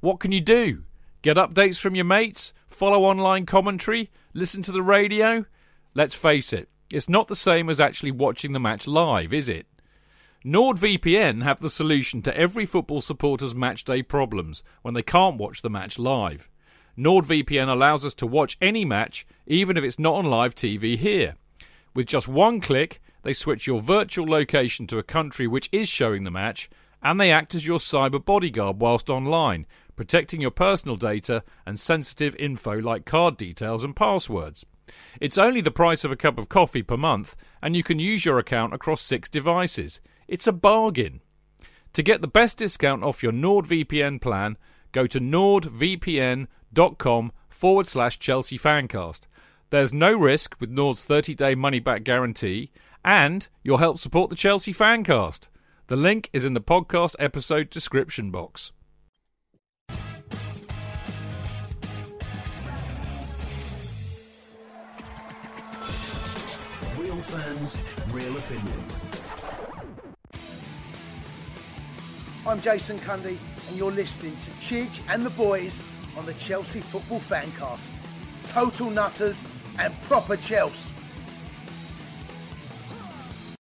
What can you do? Get updates from your mates? Follow online commentary? Listen to the radio? Let's face it, it's not the same as actually watching the match live, is it? NordVPN have the solution to every football supporter's matchday problems when they can't watch the match live. NordVPN allows us to watch any match, even if it's not on live TV here. With just one click, they switch your virtual location to a country which is showing the match, and they act as your cyber bodyguard whilst online, protecting your personal data and sensitive info like card details and passwords. It's only the price of a cup of coffee per month, and you can use your account across six devices. It's a bargain. To get the best discount off your NordVPN plan, go to nordvpn.com com forward slash Chelsea Fancast. There's no risk with Nord's 30 day money back guarantee, and you'll help support the Chelsea Fancast. The link is in the podcast episode description box. Real fans, real opinions. I'm Jason Cundy, and you're listening to Chidge and the Boys on the Chelsea Football Fancast. Total nutters and proper Chelsea.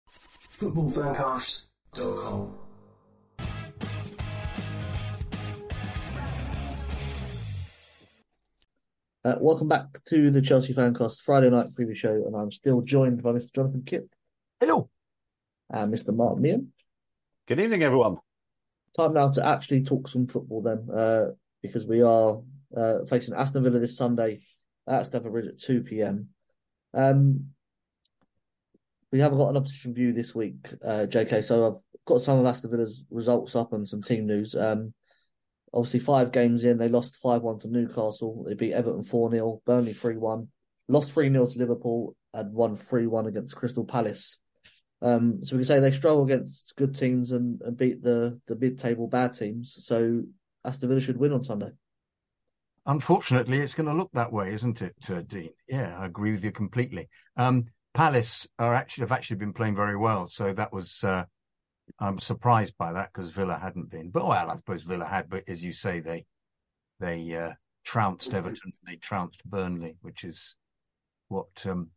Footballfancast.com Uh, welcome back to the Chelsea Fancast Friday night preview show, and I'm still joined by Mr. Jonathan Kydd Hello. and Mr. Mark Meehan. Good evening, everyone. Time now to actually talk some football then, uh, because we are uh, facing Aston Villa this Sunday at Stamford Bridge at 2 p.m. Um, we haven't got an opposition view this week, uh, JK, so I've got some of Aston Villa's results up and some team news. Um, obviously, five games in, they lost 5 1 to Newcastle, they beat Everton 4 0, Burnley 3 1, lost 3 0 to Liverpool, and won 3 1 against Crystal Palace. Um, so we can say they struggle against good teams and, and beat the, the mid table bad teams. So Aston Villa should win on Sunday. Unfortunately, it's going to look that way, isn't it, uh, Dean? Yeah, I agree with you completely. Um, Palace are actually have actually been playing very well, so that was uh, I'm surprised by that because Villa hadn't been. But well, I suppose Villa had, but as you say, they they uh, trounced Everton, they trounced Burnley, which is what um,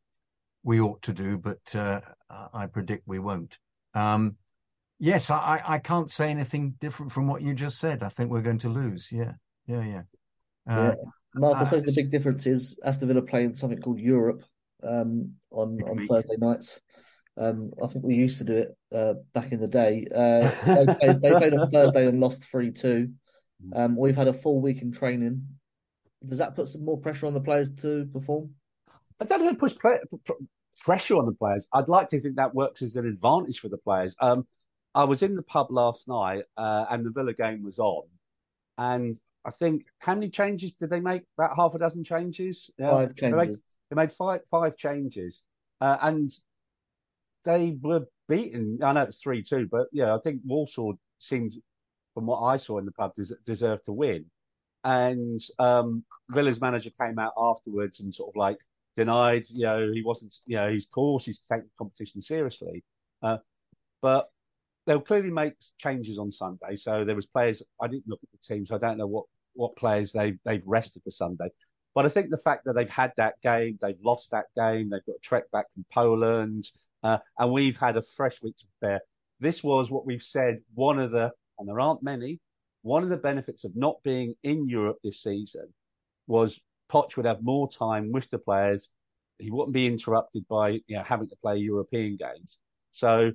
we ought to do, but uh, I predict we won't. Um, yes, I, I can't say anything different from what you just said. I think we're going to lose. Yeah, yeah, yeah. Uh, yeah. Mark, I uh, suppose the big difference is Aston Villa playing something called Europe um, on, on Maybe. Thursday nights. Um, I think we used to do it uh, back in the day. Uh, they, played, they played on Thursday and lost 3 2. Um, we've had a full week in training. Does that put some more pressure on the players to perform? I don't know if it puts pre- pr- pressure on the players. I'd like to think that works as an advantage for the players. Um, I was in the pub last night uh, and the Villa game was on. And I think, how many changes did they make? About half a dozen changes? Yeah. Five They made, changes. they made five, five changes. Uh, and they were beaten. I know it's 3 2, but yeah, I think Warsaw seemed, from what I saw in the pub, des- deserved to win. And um, Villa's manager came out afterwards and sort of like denied, you know, he wasn't, you know, he's course, he's taking the competition seriously. Uh, but they'll clearly make changes on Sunday. So there was players, I didn't look at the team, so I don't know what, what players they've, they've rested for Sunday. But I think the fact that they've had that game, they've lost that game, they've got a trek back from Poland, uh, and we've had a fresh week to prepare. This was what we've said, one of the, and there aren't many, one of the benefits of not being in Europe this season was Poch would have more time with the players. He wouldn't be interrupted by you know, having to play European games. So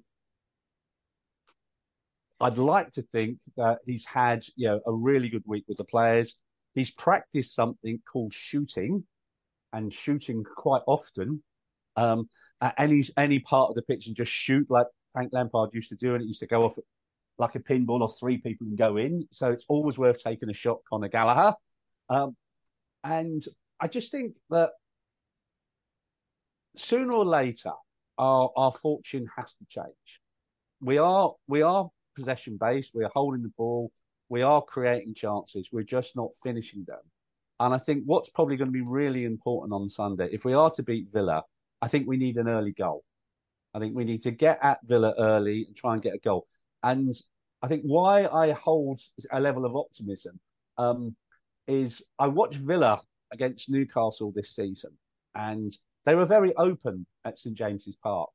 I'd like to think that he's had you know a really good week with the players. He's practiced something called shooting, and shooting quite often. Um, at any any part of the pitch and just shoot like Frank Lampard used to do, and it used to go off like a pinball, or three people can go in. So it's always worth taking a shot, Conor Gallagher. Um, and I just think that sooner or later, our our fortune has to change. We are we are possession based. We are holding the ball. We are creating chances. We're just not finishing them. And I think what's probably going to be really important on Sunday, if we are to beat Villa, I think we need an early goal. I think we need to get at Villa early and try and get a goal. And I think why I hold a level of optimism um, is I watched Villa against Newcastle this season, and they were very open at St James's Park.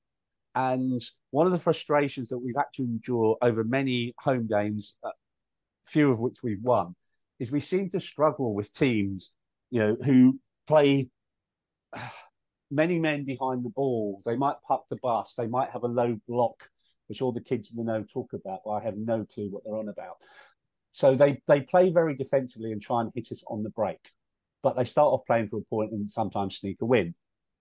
And one of the frustrations that we've had to endure over many home games, uh, few of which we've won, is we seem to struggle with teams, you know, who play many men behind the ball. They might puck the bus. They might have a low block, which all the kids in the know talk about, but I have no clue what they're on about. So they, they play very defensively and try and hit us on the break. But they start off playing for a point and sometimes sneak a win.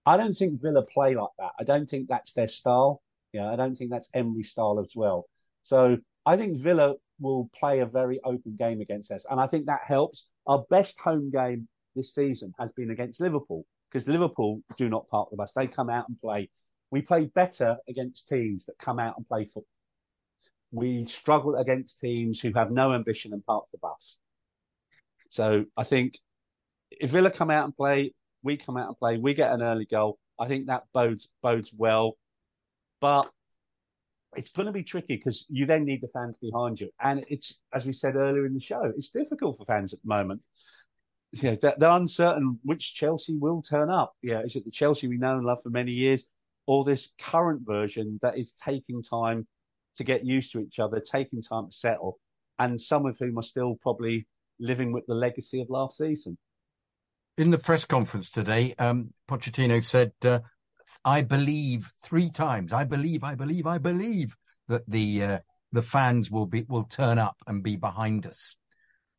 I don't think Villa play like that. I don't think that's their style. Yeah, I don't think that's Emery's style as well. So I think Villa will play a very open game against us. And I think that helps. Our best home game this season has been against Liverpool because Liverpool do not park the bus. They come out and play. We play better against teams that come out and play football. We struggle against teams who have no ambition and park the bus. So I think if Villa come out and play, we come out and play, we get an early goal. I think that bodes bodes well. But it's going to be tricky because you then need the fans behind you, and it's as we said earlier in the show, it's difficult for fans at the moment. You know, they're, they're uncertain which Chelsea will turn up. Yeah, is it the Chelsea we know and love for many years, or this current version that is taking time to get used to each other, taking time to settle, and some of whom are still probably living with the legacy of last season. in the press conference today, um, Pochettino said, uh, "I believe three times. I believe. I believe. I believe that the uh, the fans will be will turn up and be behind us."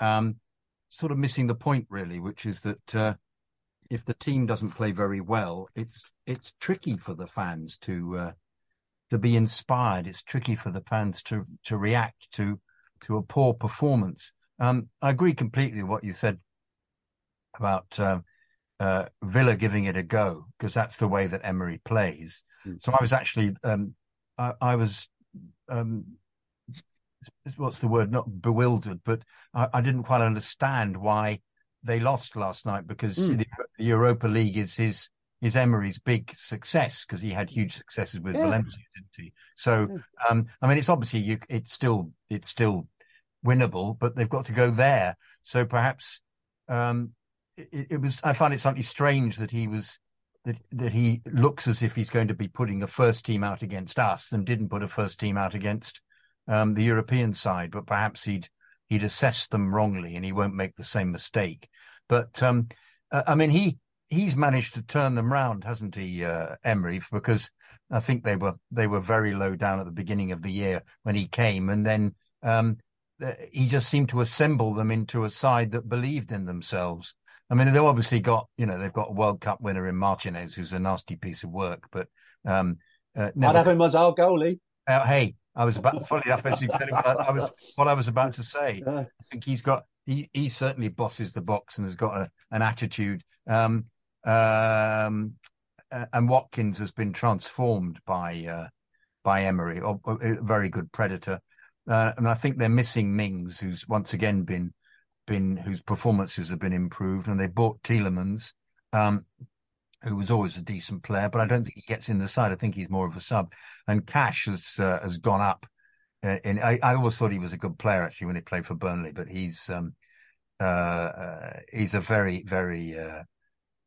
Um, sort of missing the point, really, which is that uh, if the team doesn't play very well, it's it's tricky for the fans to uh, to be inspired. It's tricky for the fans to to react to to a poor performance. Um, I agree completely with what you said about uh, uh, Villa giving it a go because that's the way that Emery plays. Mm. So I was actually um, I, I, was um, what's the word? Not bewildered, but I, I, didn't quite understand why they lost last night because mm. the, the, Europa League is his is Emery's big success because he had huge successes with yeah. Valencia, didn't he? So, hmm. um, I mean, it's obviously you, it's still it's still winnable, but they've got to go there. So perhaps um, it, it, was. I find it slightly strange that he was that that he looks as if he's going to be putting a first team out against us and didn't put a first team out against um, the European side. But perhaps he'd he'd assessed them wrongly and he won't make the same mistake. But um, uh, I mean, he he's managed to turn them round, hasn't he, uh, Emery? Because I think they were they were very low down at the beginning of the year when he came, and then um, uh, he just seemed to assemble them into a side that believed in themselves. I mean, they've obviously got you know they've got a World Cup winner in Martinez, who's a nasty piece of work, but um, uh, never... I'd have him as our goalie. Uh, hey, I was about funny enough as you what I, I, was what I was about to say. I think he's got he he certainly bosses the box and has got a, an attitude. Um, um, and Watkins has been transformed by uh, by Emery, a, very good predator. Uh, and I think they're missing Mings, who's once again been been whose performances have been improved, and they bought Tielemans, um, who was always a decent player, but I don't think he gets in the side. I think he's more of a sub. And Cash has uh, has gone up. Uh, in, I, I, always thought he was a good player actually when he played for Burnley, but he's um, uh, uh he's a very very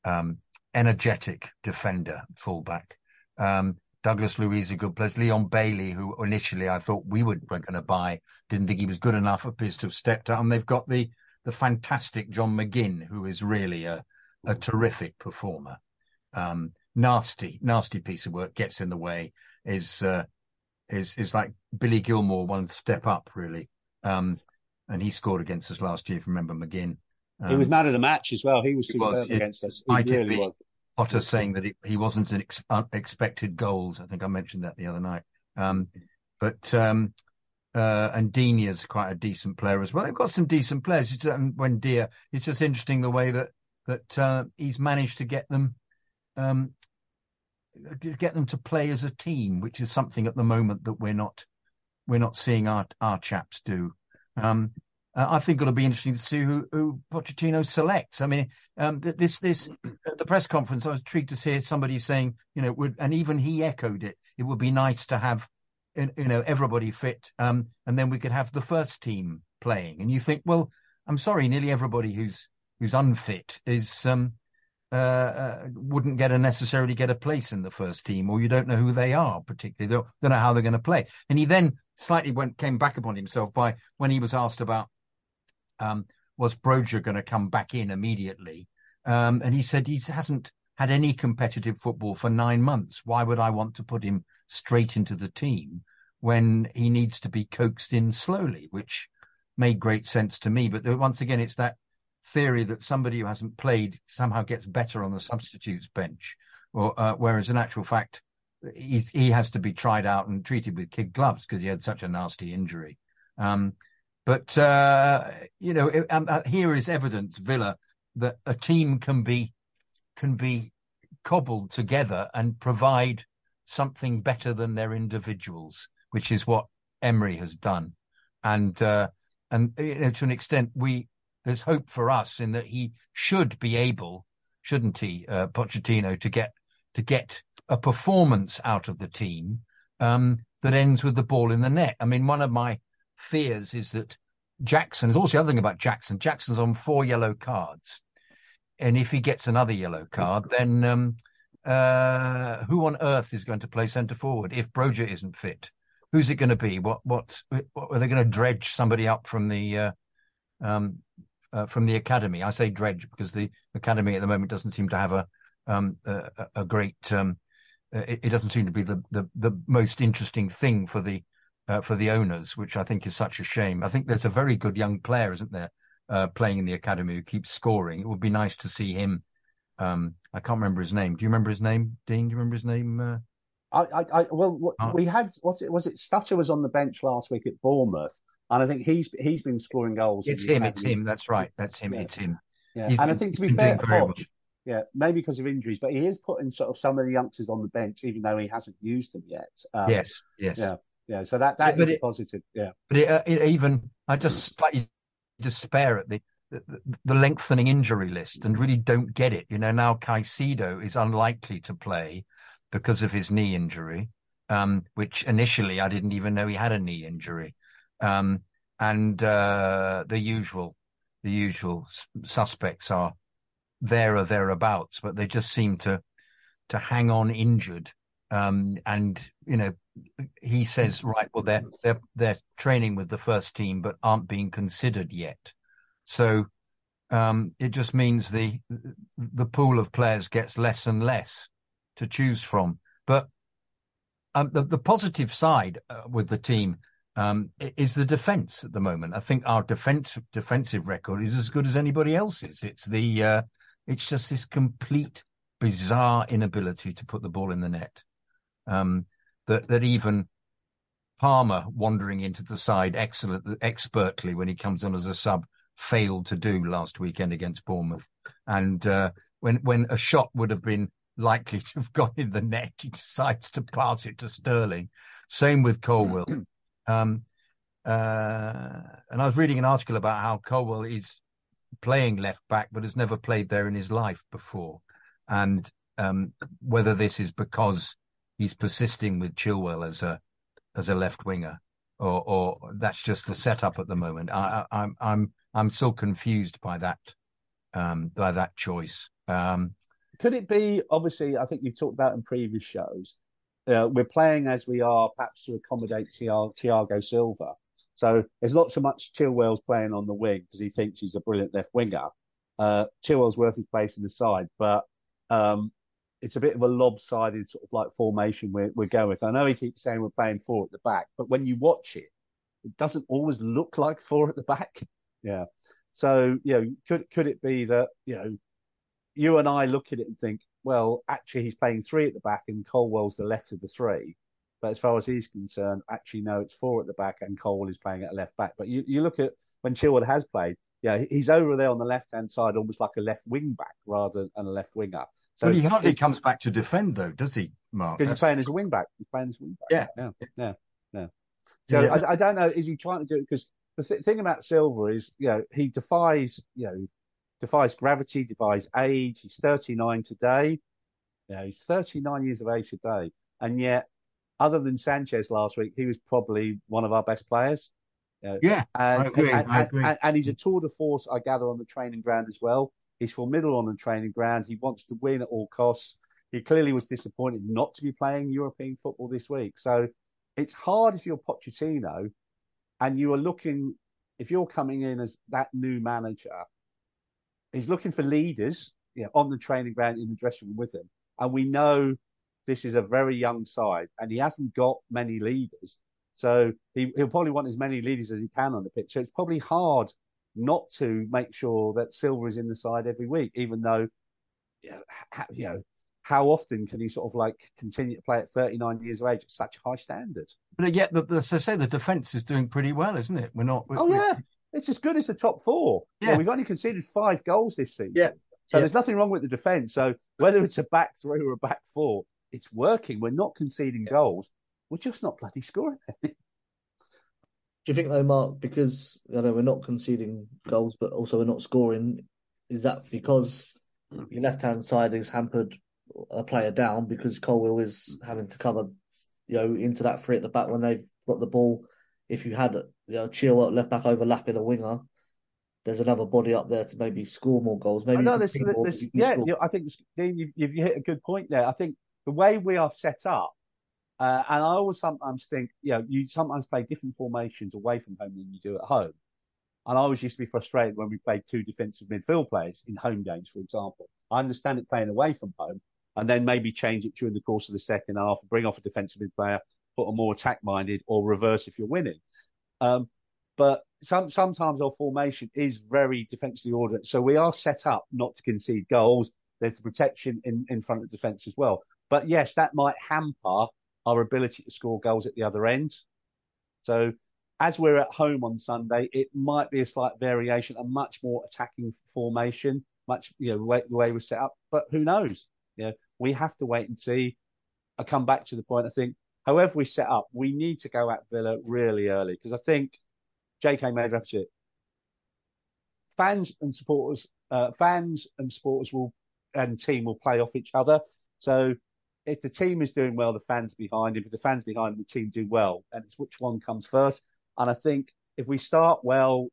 um, energetic defender, fullback. Um, Douglas is a good player. Leon Bailey, who initially I thought we were going to buy, didn't think he was good enough, appears to have stepped up. And they've got the the fantastic John McGinn, who is really a, a terrific performer um, nasty, nasty piece of work gets in the way is uh, is is like Billy Gilmour one step up really. Um, and he scored against us last year. If you remember McGinn, um, he was man of the match as well. He was, was against us. He really was. Potter saying that he wasn't an ex- unexpected goals. I think I mentioned that the other night. Um, but um, uh, and Digne's quite a decent player as well. They've got some decent players. And when Deer, it's just interesting the way that that uh, he's managed to get them um, get them to play as a team, which is something at the moment that we're not we're not seeing our our chaps do. Um, uh, I think it'll be interesting to see who, who Pochettino selects. I mean, um, this this at the press conference, I was intrigued to hear somebody saying, you know, would and even he echoed it. It would be nice to have, you know, everybody fit, um, and then we could have the first team playing. And you think, well, I'm sorry, nearly everybody who's who's unfit is um, uh, uh, wouldn't get a necessarily get a place in the first team, or you don't know who they are particularly. They don't know how they're going to play. And he then slightly went came back upon himself by when he was asked about um, was Broja going to come back in immediately, um, and he said he hasn't had any competitive football for nine months. Why would I want to put him straight into the team when he needs to be coaxed in slowly? Which made great sense to me. But once again, it's that theory that somebody who hasn't played somehow gets better on the substitutes bench, or uh, whereas in actual fact he he has to be tried out and treated with kid gloves because he had such a nasty injury. Um, but uh, you know, it, um, uh, here is evidence, Villa, that a team can be can be cobbled together and provide something better than their individuals, which is what Emery has done. And uh, and you know, to an extent, we there's hope for us in that he should be able, shouldn't he, uh, Pochettino, to get to get a performance out of the team um, that ends with the ball in the net. I mean, one of my fears is that Jackson is also the other thing about Jackson. Jackson's on four yellow cards, and if he gets another yellow card, then um, uh, who on earth is going to play centre forward if Broja isn't fit? Who's it going to be? What what, what are they going to dredge somebody up from the uh, um, uh, from the academy. I say dredge because the academy at the moment doesn't seem to have a um, a, a, great. Um, it, it, doesn't seem to be the, the, the most interesting thing for the uh, for the owners, which I think is such a shame. I think there's a very good young player, isn't there, uh, playing in the academy who keeps scoring. It would be nice to see him. Um, I can't remember his name. Do you remember his name, Dean? Do you remember his name? Uh... I, I, I, well, oh. we had what's it? Was it Stutter was on the bench last week at Bournemouth, and I think he's he's been scoring goals. It's him. It's him. That's right. That's him. Yeah. It's him. Yeah, and been, I think to be fair, Hodge, yeah, maybe because of injuries, but he is putting sort of some of the youngsters on the bench, even though he hasn't used them yet. Um, yes, yes, yeah, yeah. So that that yeah, is it, positive. Yeah, but it, uh, it even I just slightly despair at the, the, the lengthening injury list and really don't get it. You know, now Caicedo is unlikely to play because of his knee injury, um, which initially I didn't even know he had a knee injury, um, and uh, the usual the usual suspects are there or thereabouts, but they just seem to to hang on injured. Um, and you know, he says, right, well, they're they're they're training with the first team, but aren't being considered yet. So um, it just means the the pool of players gets less and less to choose from. But um, the the positive side uh, with the team um, is the defence at the moment. I think our defense defensive record is as good as anybody else's. It's the uh, it's just this complete bizarre inability to put the ball in the net. Um, that that even Palmer wandering into the side excellent expertly when he comes on as a sub failed to do last weekend against Bournemouth. And uh, when when a shot would have been likely to have gone in the net, he decides to pass it to Sterling. Same with Colwill. um, uh, and I was reading an article about how Colwill is playing left back, but has never played there in his life before. And um, whether this is because he's persisting with Chilwell as a as a left winger, or, or that's just the setup at the moment. I, I, I'm I'm I'm so confused by that um, by that choice. Um, Could it be? Obviously, I think you've talked about in previous shows. Uh, we're playing as we are, perhaps to accommodate Thiago Silva. So there's not so much Chilwell's playing on the wing because he thinks he's a brilliant left winger. Uh, Chilwell's worth his place in the side, but um, it's a bit of a lopsided sort of like formation we're, we're going with. I know he keeps saying we're playing four at the back, but when you watch it, it doesn't always look like four at the back. Yeah. So, you know, could could it be that, you know, you and I look at it and think, well, actually he's playing three at the back and Colwill's the left of the three. But as far as he's concerned, actually, no, it's four at the back and Cole is playing at left back. But you, you look at when Chilwell has played, yeah, he's over there on the left hand side, almost like a left wing back rather than a left winger. So well, he hardly comes back to defend, though, does he, Mark? Because he's playing as a wing back. He's playing as a wing back. Yeah, yeah, yeah. yeah. So yeah. I, I, don't know. Is he trying to do it? Because the th- thing about Silva is, you know, he defies, you know, defies gravity, defies age. He's 39 today. Yeah, he's 39 years of age today, and yet other than Sanchez last week, he was probably one of our best players. yeah, and, I agree. And, I agree. And, and, he's a tour de force, I gather, on the training ground as well. He's formidable on the training ground. He wants to win at all costs. He clearly was disappointed not to be playing European football this week. So it's hard if you're Pochettino and you are looking, if you're coming in as that new manager, he's looking for leaders you know, on the training ground in the dressing room with him. And we know this is a very young side and he hasn't got many leaders. So he, will probably want as many leaders as he can on the pitch. So it's probably hard not to make sure that Silva is in the side every week, even though, you know, how, you know, how often can he sort of like continue to play at 39 years of age at such high standards? But yet, as I say, the defence is doing pretty well, isn't it? We're not. We're, oh, yeah. It's as good as the top four. Yeah. We've only conceded five goals this season. Yeah. So yeah. there's nothing wrong with the defence. So whether it's a back three or a back four, it's working. We're not conceding goals. We're just not bloody scoring. Do you think though, Mark, because you know we're not conceding goals, but also we're not scoring, is that because your left hand side is hampered a player down because Colwill is having to cover, you know, into that three at the back when they've got the ball. If you had, you know, Chilwell left back overlapping a winger, there's another body up there to maybe score more goals. Maybe I know there's, there's yeah, I think Dean, you've, you've hit a good point there. I think the way we are set up, uh, and I always sometimes think, you know, you sometimes play different formations away from home than you do at home. And I always used to be frustrated when we played two defensive midfield players in home games, for example. I understand it playing away from home and then maybe change it during the course of the second half, bring off a defensive mid player, put a more attack minded or reverse if you're winning. Um, but some, sometimes our formation is very defensively ordered. So we are set up not to concede goals. There's the protection in, in front of defence as well. But yes, that might hamper our ability to score goals at the other end. So as we're at home on Sunday, it might be a slight variation, a much more attacking formation, much you know the way, the way we're set up. But who knows? You know, we have to wait and see. I come back to the point. I think, however we set up, we need to go at Villa really early because I think J.K. made reference to it. Fans and supporters, uh, fans and supporters will and team will play off each other. So if the team is doing well, the fans behind him. If the fans behind the team do well, and it's which one comes first. And I think if we start well,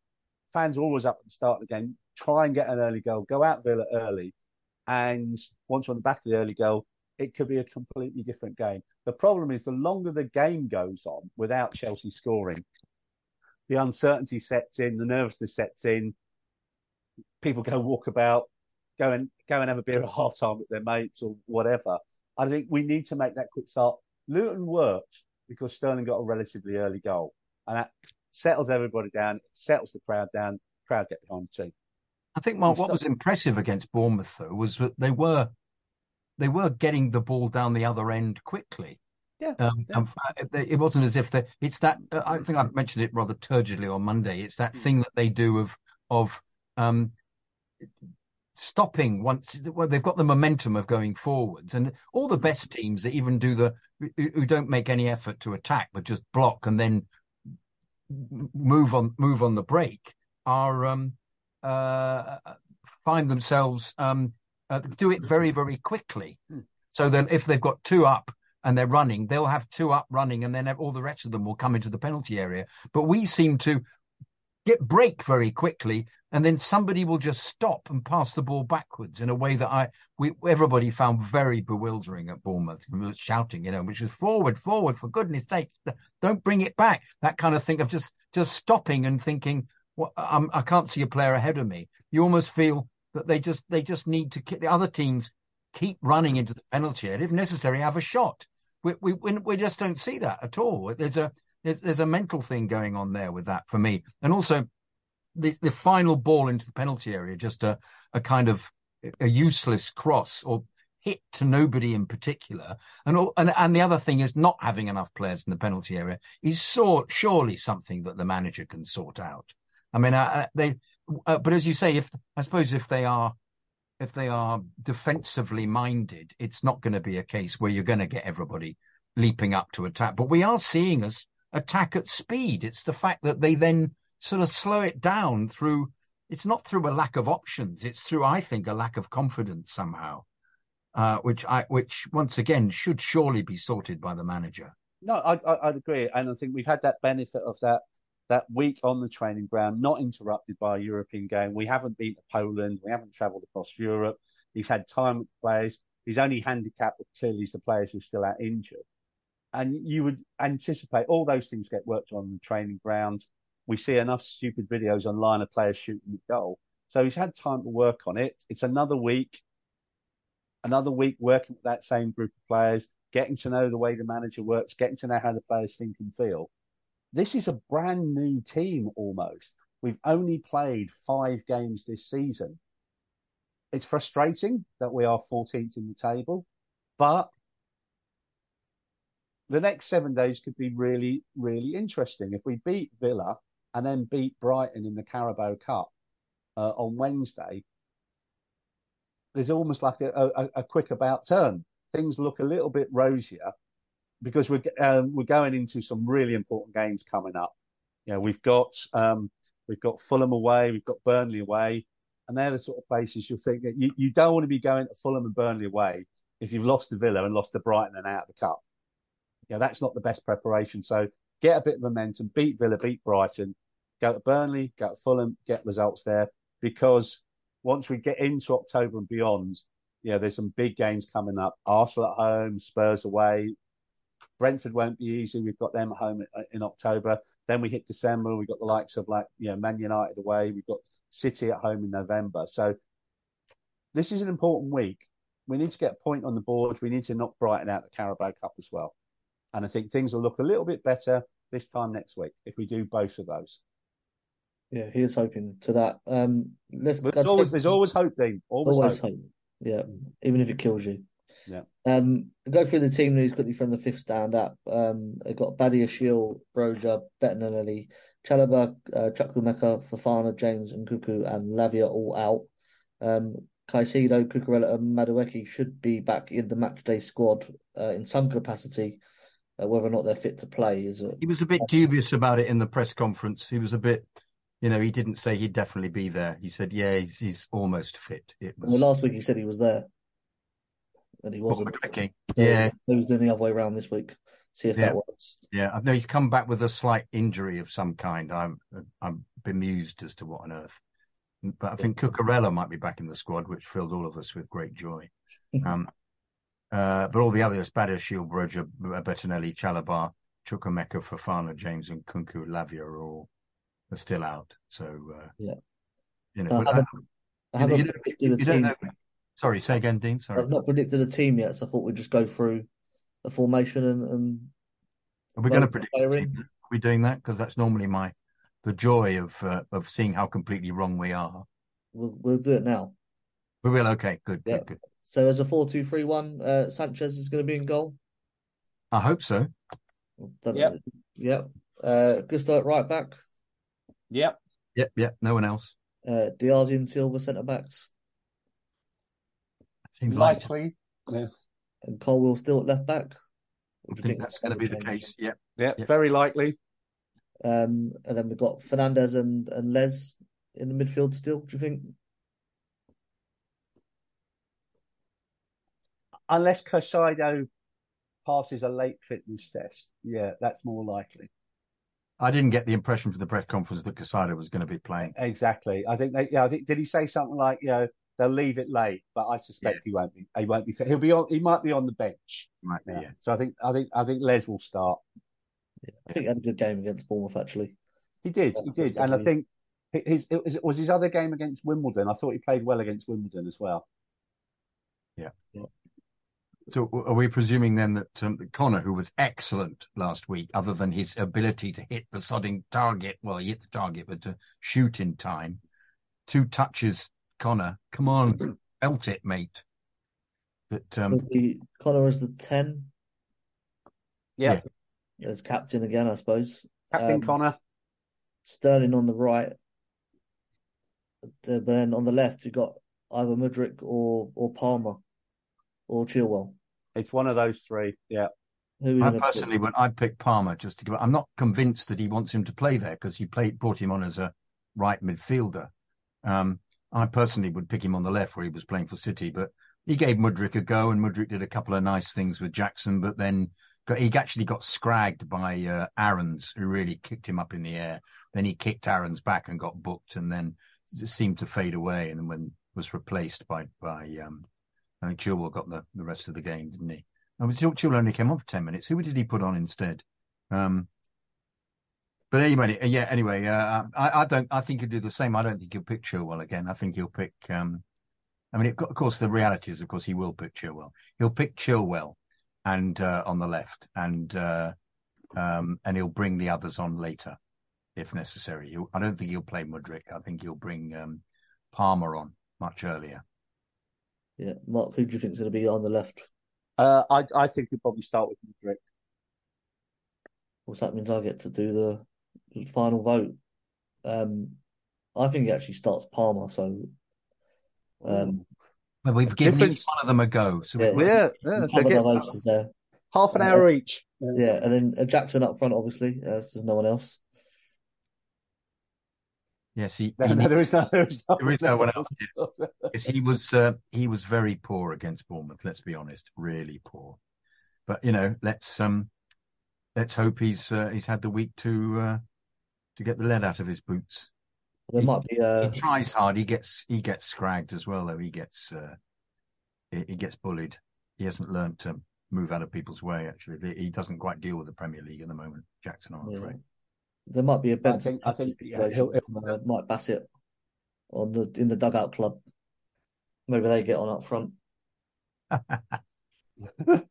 fans are always up at the start of the game. Try and get an early goal. Go out Villa early, and once we're on the back of the early goal, it could be a completely different game. The problem is the longer the game goes on without Chelsea scoring, the uncertainty sets in, the nervousness sets in. People go walk about, go and go and have a beer at half time with their mates or whatever. I think we need to make that quick start. Luton worked because Sterling got a relatively early goal, and that settles everybody down, it settles the crowd down. Crowd get behind the team. I think Mark, what was impressive against Bournemouth though was that they were they were getting the ball down the other end quickly. Yeah, um, yeah. it wasn't as if they, it's that. Uh, I think I mentioned it rather turgidly on Monday. It's that thing that they do of of um, stopping once well they've got the momentum of going forwards and all the best teams that even do the who don't make any effort to attack but just block and then move on move on the break are um uh find themselves um uh, do it very very quickly. So then if they've got two up and they're running they'll have two up running and then all the rest of them will come into the penalty area. But we seem to get break very quickly, and then somebody will just stop and pass the ball backwards in a way that I we everybody found very bewildering at Bournemouth. We were shouting, you know, which is forward, forward, for goodness sake, don't bring it back. That kind of thing of just just stopping and thinking, well, I'm, I can't see a player ahead of me. You almost feel that they just they just need to keep the other teams keep running into the penalty area, if necessary, have a shot. We, we we just don't see that at all. There's a there's, there's a mental thing going on there with that for me. And also the, the final ball into the penalty area, just a, a kind of a useless cross or hit to nobody in particular. And, all, and, and the other thing is not having enough players in the penalty area is so, surely something that the manager can sort out. I mean, uh, they, uh, but as you say, if, I suppose if they are, if they are defensively minded, it's not going to be a case where you're going to get everybody leaping up to attack. But we are seeing us attack at speed. It's the fact that they then sort of slow it down through, it's not through a lack of options. It's through, I think, a lack of confidence somehow, uh, which I, which once again should surely be sorted by the manager. No, I, I, would agree. And I think we've had that benefit of that, that week on the training ground, not interrupted by a European game. We haven't been to Poland. We haven't travelled across Europe. He's had time with players. His only handicap clearly is the players who are still out injured and you would anticipate all those things get worked on the training ground. We see enough stupid videos online of players shooting the goal. So he's had time to work on it. It's another week, another week working with that same group of players, getting to know the way the manager works, getting to know how the players think and feel. This is a brand new team almost. We've only played five games this season. It's frustrating that we are 14th in the table, but the next seven days could be really, really interesting. If we beat Villa and then beat Brighton in the Carabao Cup uh, on Wednesday, there's almost like a, a, a, quick about turn. Things look a little bit rosier because we're um, we're going into some really important games coming up. You know, we've got um, we've got Fulham away, we've got Burnley away, and they're the sort of places you'll think that you, you don't want to be going to Fulham and Burnley away if you've lost to Villa and lost to Brighton and out of the cup know, that's not the best preparation. So get a bit of momentum, beat Villa, beat Brighton, go to Burnley, go to Fulham, get results there. Because once we get into October and beyond, you know, there's some big games coming up. Arsenal at home, Spurs away. Brentford won't be easy. We've got them at home uh, in October. Then we hit December. We've got the likes of like you know Man United away. We've got City at home in November. So this is an important week. We need to get a point on the board. We need to knock Brighton out the Carabao Cup as well. And I think things will look a little bit better this time next week if we do both of those. Yeah, he is hoping to that. Um, let's there's always, there's always hope, Dean. Always, always hope. hope. Yeah, even if it kills you. Yeah. Um, go through the team news quickly from the fifth stand up. Um, they've got Badiashile, Broja, Bettinelli, Chalobah, uh, Chukwuemeka, Fofana, James, and Nkunku, and Lavia all out. Um, Caicedo, Cucurella, and Madueke should be back in the matchday squad uh, in some capacity. Uh, whether or not they're fit to play is a, He was a bit dubious about it in the press conference. He was a bit, you know, he didn't say he'd definitely be there. He said, "Yeah, he's, he's almost fit." It was well, last week he said he was there, and he wasn't. So Yeah, he was doing the other way around this week. See if Yeah. that works. yeah. I know he's come back with a slight injury of some kind. I'm, I'm bemused as to what on earth. But I think Cucurella might be back in the squad, which filled all of us with great joy. Um, uh, but all the others, Bader, Shield, Broja, Bettinelli, Chalobah, Chukwuemeka, Fofana, James, and Nkunku Lavia are all are still out. So, uh, Yeah. you know, I haven't- you know, you don't- predicted you a team. know. Sorry, say again, Dean. Sorry. I've not predicted a team yet, so I thought we'd just go through the formation and, and Are we going to predict player the in. team? Are we doing that? Because that's normally my the joy of uh, of seeing how completely wrong we are. We'll we'll do it now. We will. Okay. Good. Yeah. Good. Good. So as a four-two-three-one, uh, Sanchez is going to be in goal. I hope so. Don't Yep. know. Yep. Uh, Gusto at right back. Yep. Yep. Yep. No one else. Uh, Diaz and Silva centre backs, Seems like Likely. Yeah. and Colwill still at left back. I do you think that's going to be the case. Yep. Yeah. Yep. Very likely. Um, and then we've got Fernández and and Les in the midfield still. Do you think? Unless Caicedo passes a late fitness test. Yeah, that's more likely. I didn't get the impression from the press conference that Caicedo was going to be playing. Exactly. I think they, yeah, I think did he say something like, you know, they'll leave it late, but I suspect Yeah. he won't be he won't be. He'll be on he might be on the bench. Might be. Yeah. Yeah. So I think I think I think Les will start. Yeah. I think he had a good game against Bournemouth actually. He did, Yeah, he did. And I think his it was, it was his other game against Wimbledon. I thought he played well against Wimbledon as well. So are we presuming then that um, Connor, who was excellent last week, other than his ability to hit the sodding target, well, he hit the target, but to shoot in time, two touches, Connor, come on, belt it, mate. That um, Will Connor as the ten Yeah. Yeah. as captain again, I suppose. Captain Um, Connor. Sterling on the right. But then on the left, you've got either Mudryk or or Palmer or Chilwell. It's one of those three. Yeah. Who are you I personally, when I pick Palmer, just to give, I'm not convinced that he wants him to play there because he played, brought him on as a right midfielder. Um, I personally would pick him on the left where he was playing for City, but he gave Mudryk a go, and Mudryk did a couple of nice things with Jackson, but then got, he actually got scragged by uh, Aarons, who really kicked him up in the air. Then he kicked Aarons back and got booked, and then it seemed to fade away, and when was replaced by by um, I think Chilwell got the, the rest of the game, didn't he? I Chil- Chilwell only came on for ten minutes. Who did he put on instead? Um, but anyway, uh, yeah. Anyway, uh, I, I don't. I think he'll do the same. I don't think he'll pick Chilwell again. I think he'll pick. Um, I mean, of course, the reality is, of course, he will pick Chilwell. He'll pick Chilwell, and uh, on the left, and uh, um, and he'll bring the others on later, if necessary. He'll, I don't think he'll play Mudryk. I think he'll bring um, Palmer on much earlier. Yeah, Mark, who do you think is going to be on the left? Uh, I I think we'll probably start with Mudryk. What's that means I get to do the, the final vote. Um, I think he actually starts Palmer, so um, Well, we've given each one of them a go. So Yeah. we- Yeah, yeah. we'll they cover get the votes there. half an hour each. Yeah, and then uh, Jackson up front, obviously. Uh, there's no one else. Yes, he, No, he no, there is no, there is no, There is no one else, Yes, he was uh, he was very poor against Bournemouth. Let's be honest, really poor. But you know, let's um, let's hope he's uh, he's had the week to uh, to get the lead out of his boots. There might be uh, He tries hard. He gets he gets scragged as well, though. He gets uh, he, he gets bullied. He hasn't learned to move out of people's way. Actually, he doesn't quite deal with the Premier League at the moment. Jackson, I'm yeah. afraid. There might be a I Benson think I think yeah, he'll, he'll, uh, Mike Bassett on the in the dugout club. Maybe they get on up front.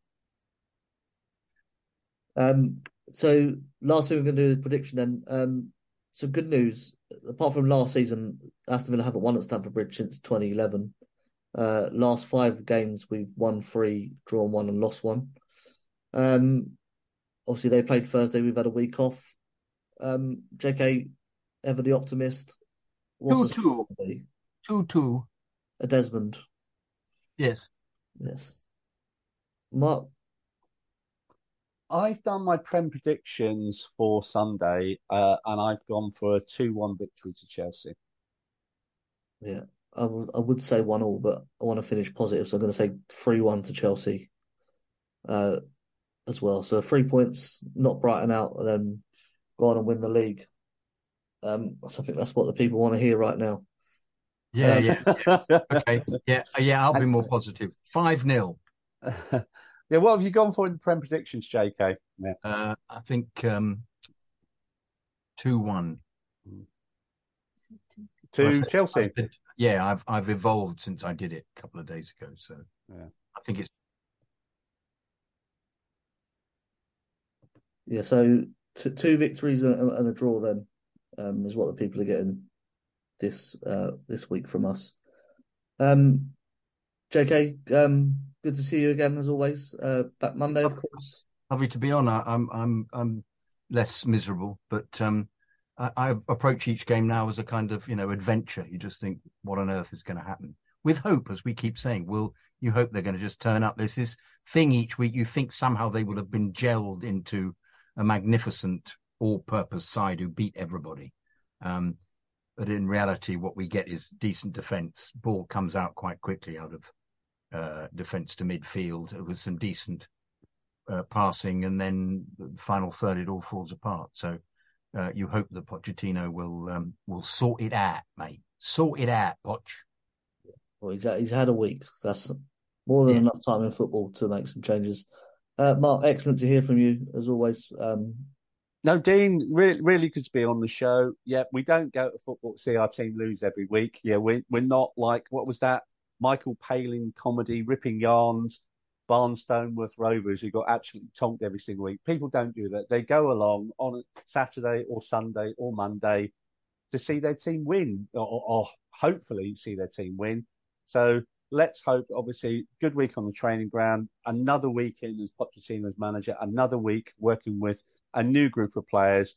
Um, so last thing we're going to do is prediction then. Um, some good news. Apart from last season, Aston Villa haven't won at Stamford Bridge since 2011. Uh, last five games, we've won three, drawn one, and lost one. Um, obviously, they played Thursday. We've had a week off. Um, JK, ever the optimist. What's the Two-two. score gonna be? Two two. A Desmond. Yes. Yes. Mark. I've done my Prem predictions for Sunday, uh, and I've gone for a two-one victory to Chelsea. Yeah, I would would say one all, but I want to finish positive, so I'm going to say three one to Chelsea, uh, as well. So three points, not Brighton out, and then go on and win the league. Um, so I think that's what the people want to hear right now. Yeah, Um, yeah. Okay. Yeah, yeah, I'll be more positive. 5 0. yeah, what have you gone for in the Prem predictions, JK? Yeah. Uh, I think um, 2 1. To Chelsea. Yeah, I've I've evolved since I did it a couple of days ago. So Yeah. I think it's Yeah, so t two victories and, and a draw then, um, is what the people are getting this uh this week from us. Um, JK, um, good to see you again as always. Uh, back Monday, of course. lovely to be on. I, I'm I'm I'm less miserable, but um, I, I approach each game now as a kind of you know adventure. You just think, what on earth is going to happen? With hope, as we keep saying, will you hope they're going to just turn up? There's this thing each week. You think somehow they will have been gelled into a magnificent all-purpose side who beat everybody. Um, but in reality, what we get is decent defence. Ball comes out quite quickly out of uh, defence to midfield with some decent uh, passing, and then the final third, it all falls apart. So uh, you hope that Pochettino will um, will sort it out, mate. Sort it out, Poch. Well, he's had, he's had a week. That's more than Yeah. enough time in football to make some changes. Uh, Mark, excellent to hear from you as always. Um, No, Dean, really, really good to be on the show. Yeah, we don't go to football to see our team lose every week. Yeah, we, we're not like, what was that? Michael Palin comedy, ripping yarns, Barnstoneworth Rovers, who got absolutely tonked every single week. People don't do that. They go along on Saturday or Sunday or Monday to see their team win, or, or hopefully see their team win. So let's hope, obviously, good week on the training ground, another week in as Pochettino's manager, another week working with a new group of players.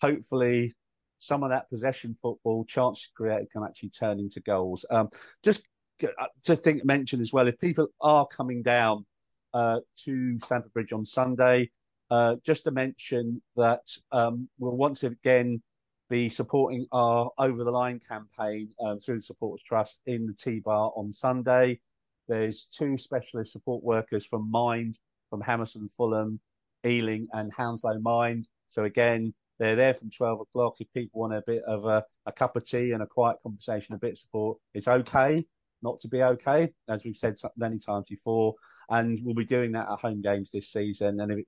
Hopefully, some of that possession football, chances created, can actually turn into goals. Um, just uh, to think, mention as well, if people are coming down uh, to Stamford Bridge on Sunday, uh, just to mention that um, we'll once again be supporting our Over the Line campaign um, through the Supporters Trust in the T Bar on Sunday. There's two specialist support workers from Mind, from Hammersmith Fulham, Ealing, and Hounslow Mind. So again, they're there from 12 o'clock. If people want a bit of a, a cup of tea and a quiet conversation, a bit of support, it's okay not to be okay, as we've said many times before. And we'll be doing that at home games this season. And if it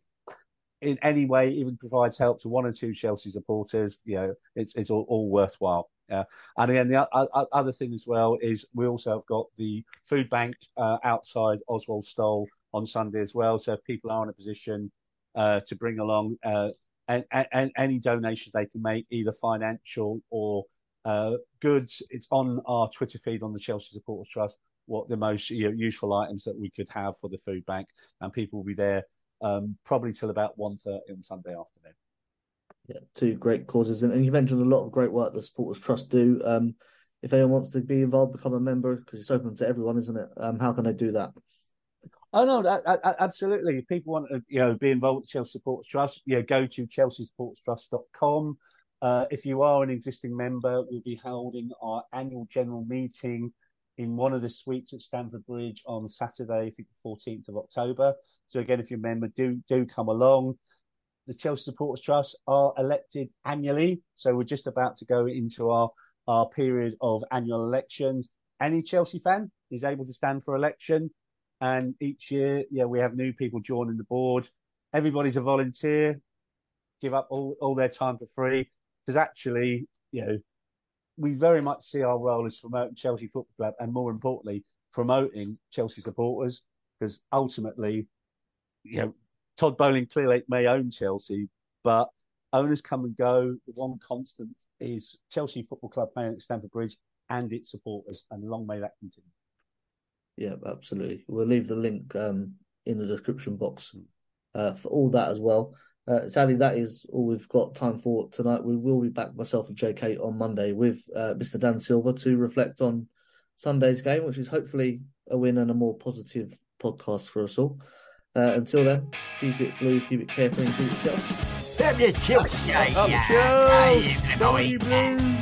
in any way even provides help to one or two Chelsea supporters, you know, it's it's all, all worthwhile. Uh, and again, the o- other thing as well is we also have got the food bank uh, outside Oswald Stoll on Sunday as well. So if people are in a position uh, to bring along uh, and, and any donations they can make, either financial or uh, goods, it's on our Twitter feed on the Chelsea Supporters Trust. What the most you know, useful items that we could have for the food bank, and people will be there um, probably till about 1.30 on Sunday afternoon. yeah, two great causes, and, and you mentioned a lot of great work the Supporters Trust do. Um, if anyone wants to be involved, become a member because it's open to everyone, isn't it? Um, how can they do that? Oh no, absolutely. If people want to, you know, be involved with Chelsea Supporters Trust, you know, go to chelseasportstrust.com. Uh, if you are an existing member, we'll be holding our annual general meeting in one of the suites at Stamford Bridge on Saturday, I think the 14th of October. So again, if you're a member, do do come along. The Chelsea Supporters Trust are elected annually, so we're just about to go into our our period of annual elections. Any Chelsea fan is able to stand for election. And each year, yeah, we have new people joining the board. Everybody's a volunteer. give up all, all their time for free because actually, you know, we very much see our role as promoting Chelsea Football Club and more importantly, promoting Chelsea supporters because ultimately, you know, Todd Boehly clearly may own Chelsea, but owners come and go. The one constant is Chelsea Football Club playing at Stamford Bridge and its supporters, and long may that continue. Yeah, absolutely. We'll leave the link um, in the description box uh, for all that as well. Uh, sadly, that is all we've got time for tonight. We will be back, myself and JK, on Monday with uh, Mr. Dan Silver to reflect on Sunday's game, which is hopefully a win and a more positive podcast for us all. Uh, until then, keep it blue, keep it careful, and keep it Chelsea. Damn you, Chelsea. Up yeah. Chelsea! Yeah, Johnny boy. Blues!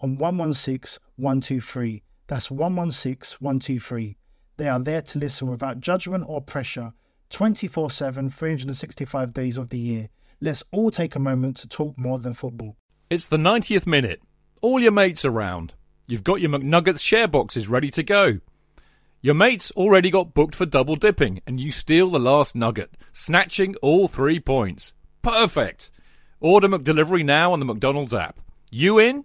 on 116 123. That's 116 123. They are there to listen without judgment or pressure 24 7, 365 days of the year. Let's all take a moment to talk more than football. It's the 90th minute. All your mates around. You've got your McNuggets share boxes ready to go. Your mates already got booked for double dipping, and you steal the last nugget, snatching all three points. Perfect! Order McDelivery now on the McDonald's app. You in?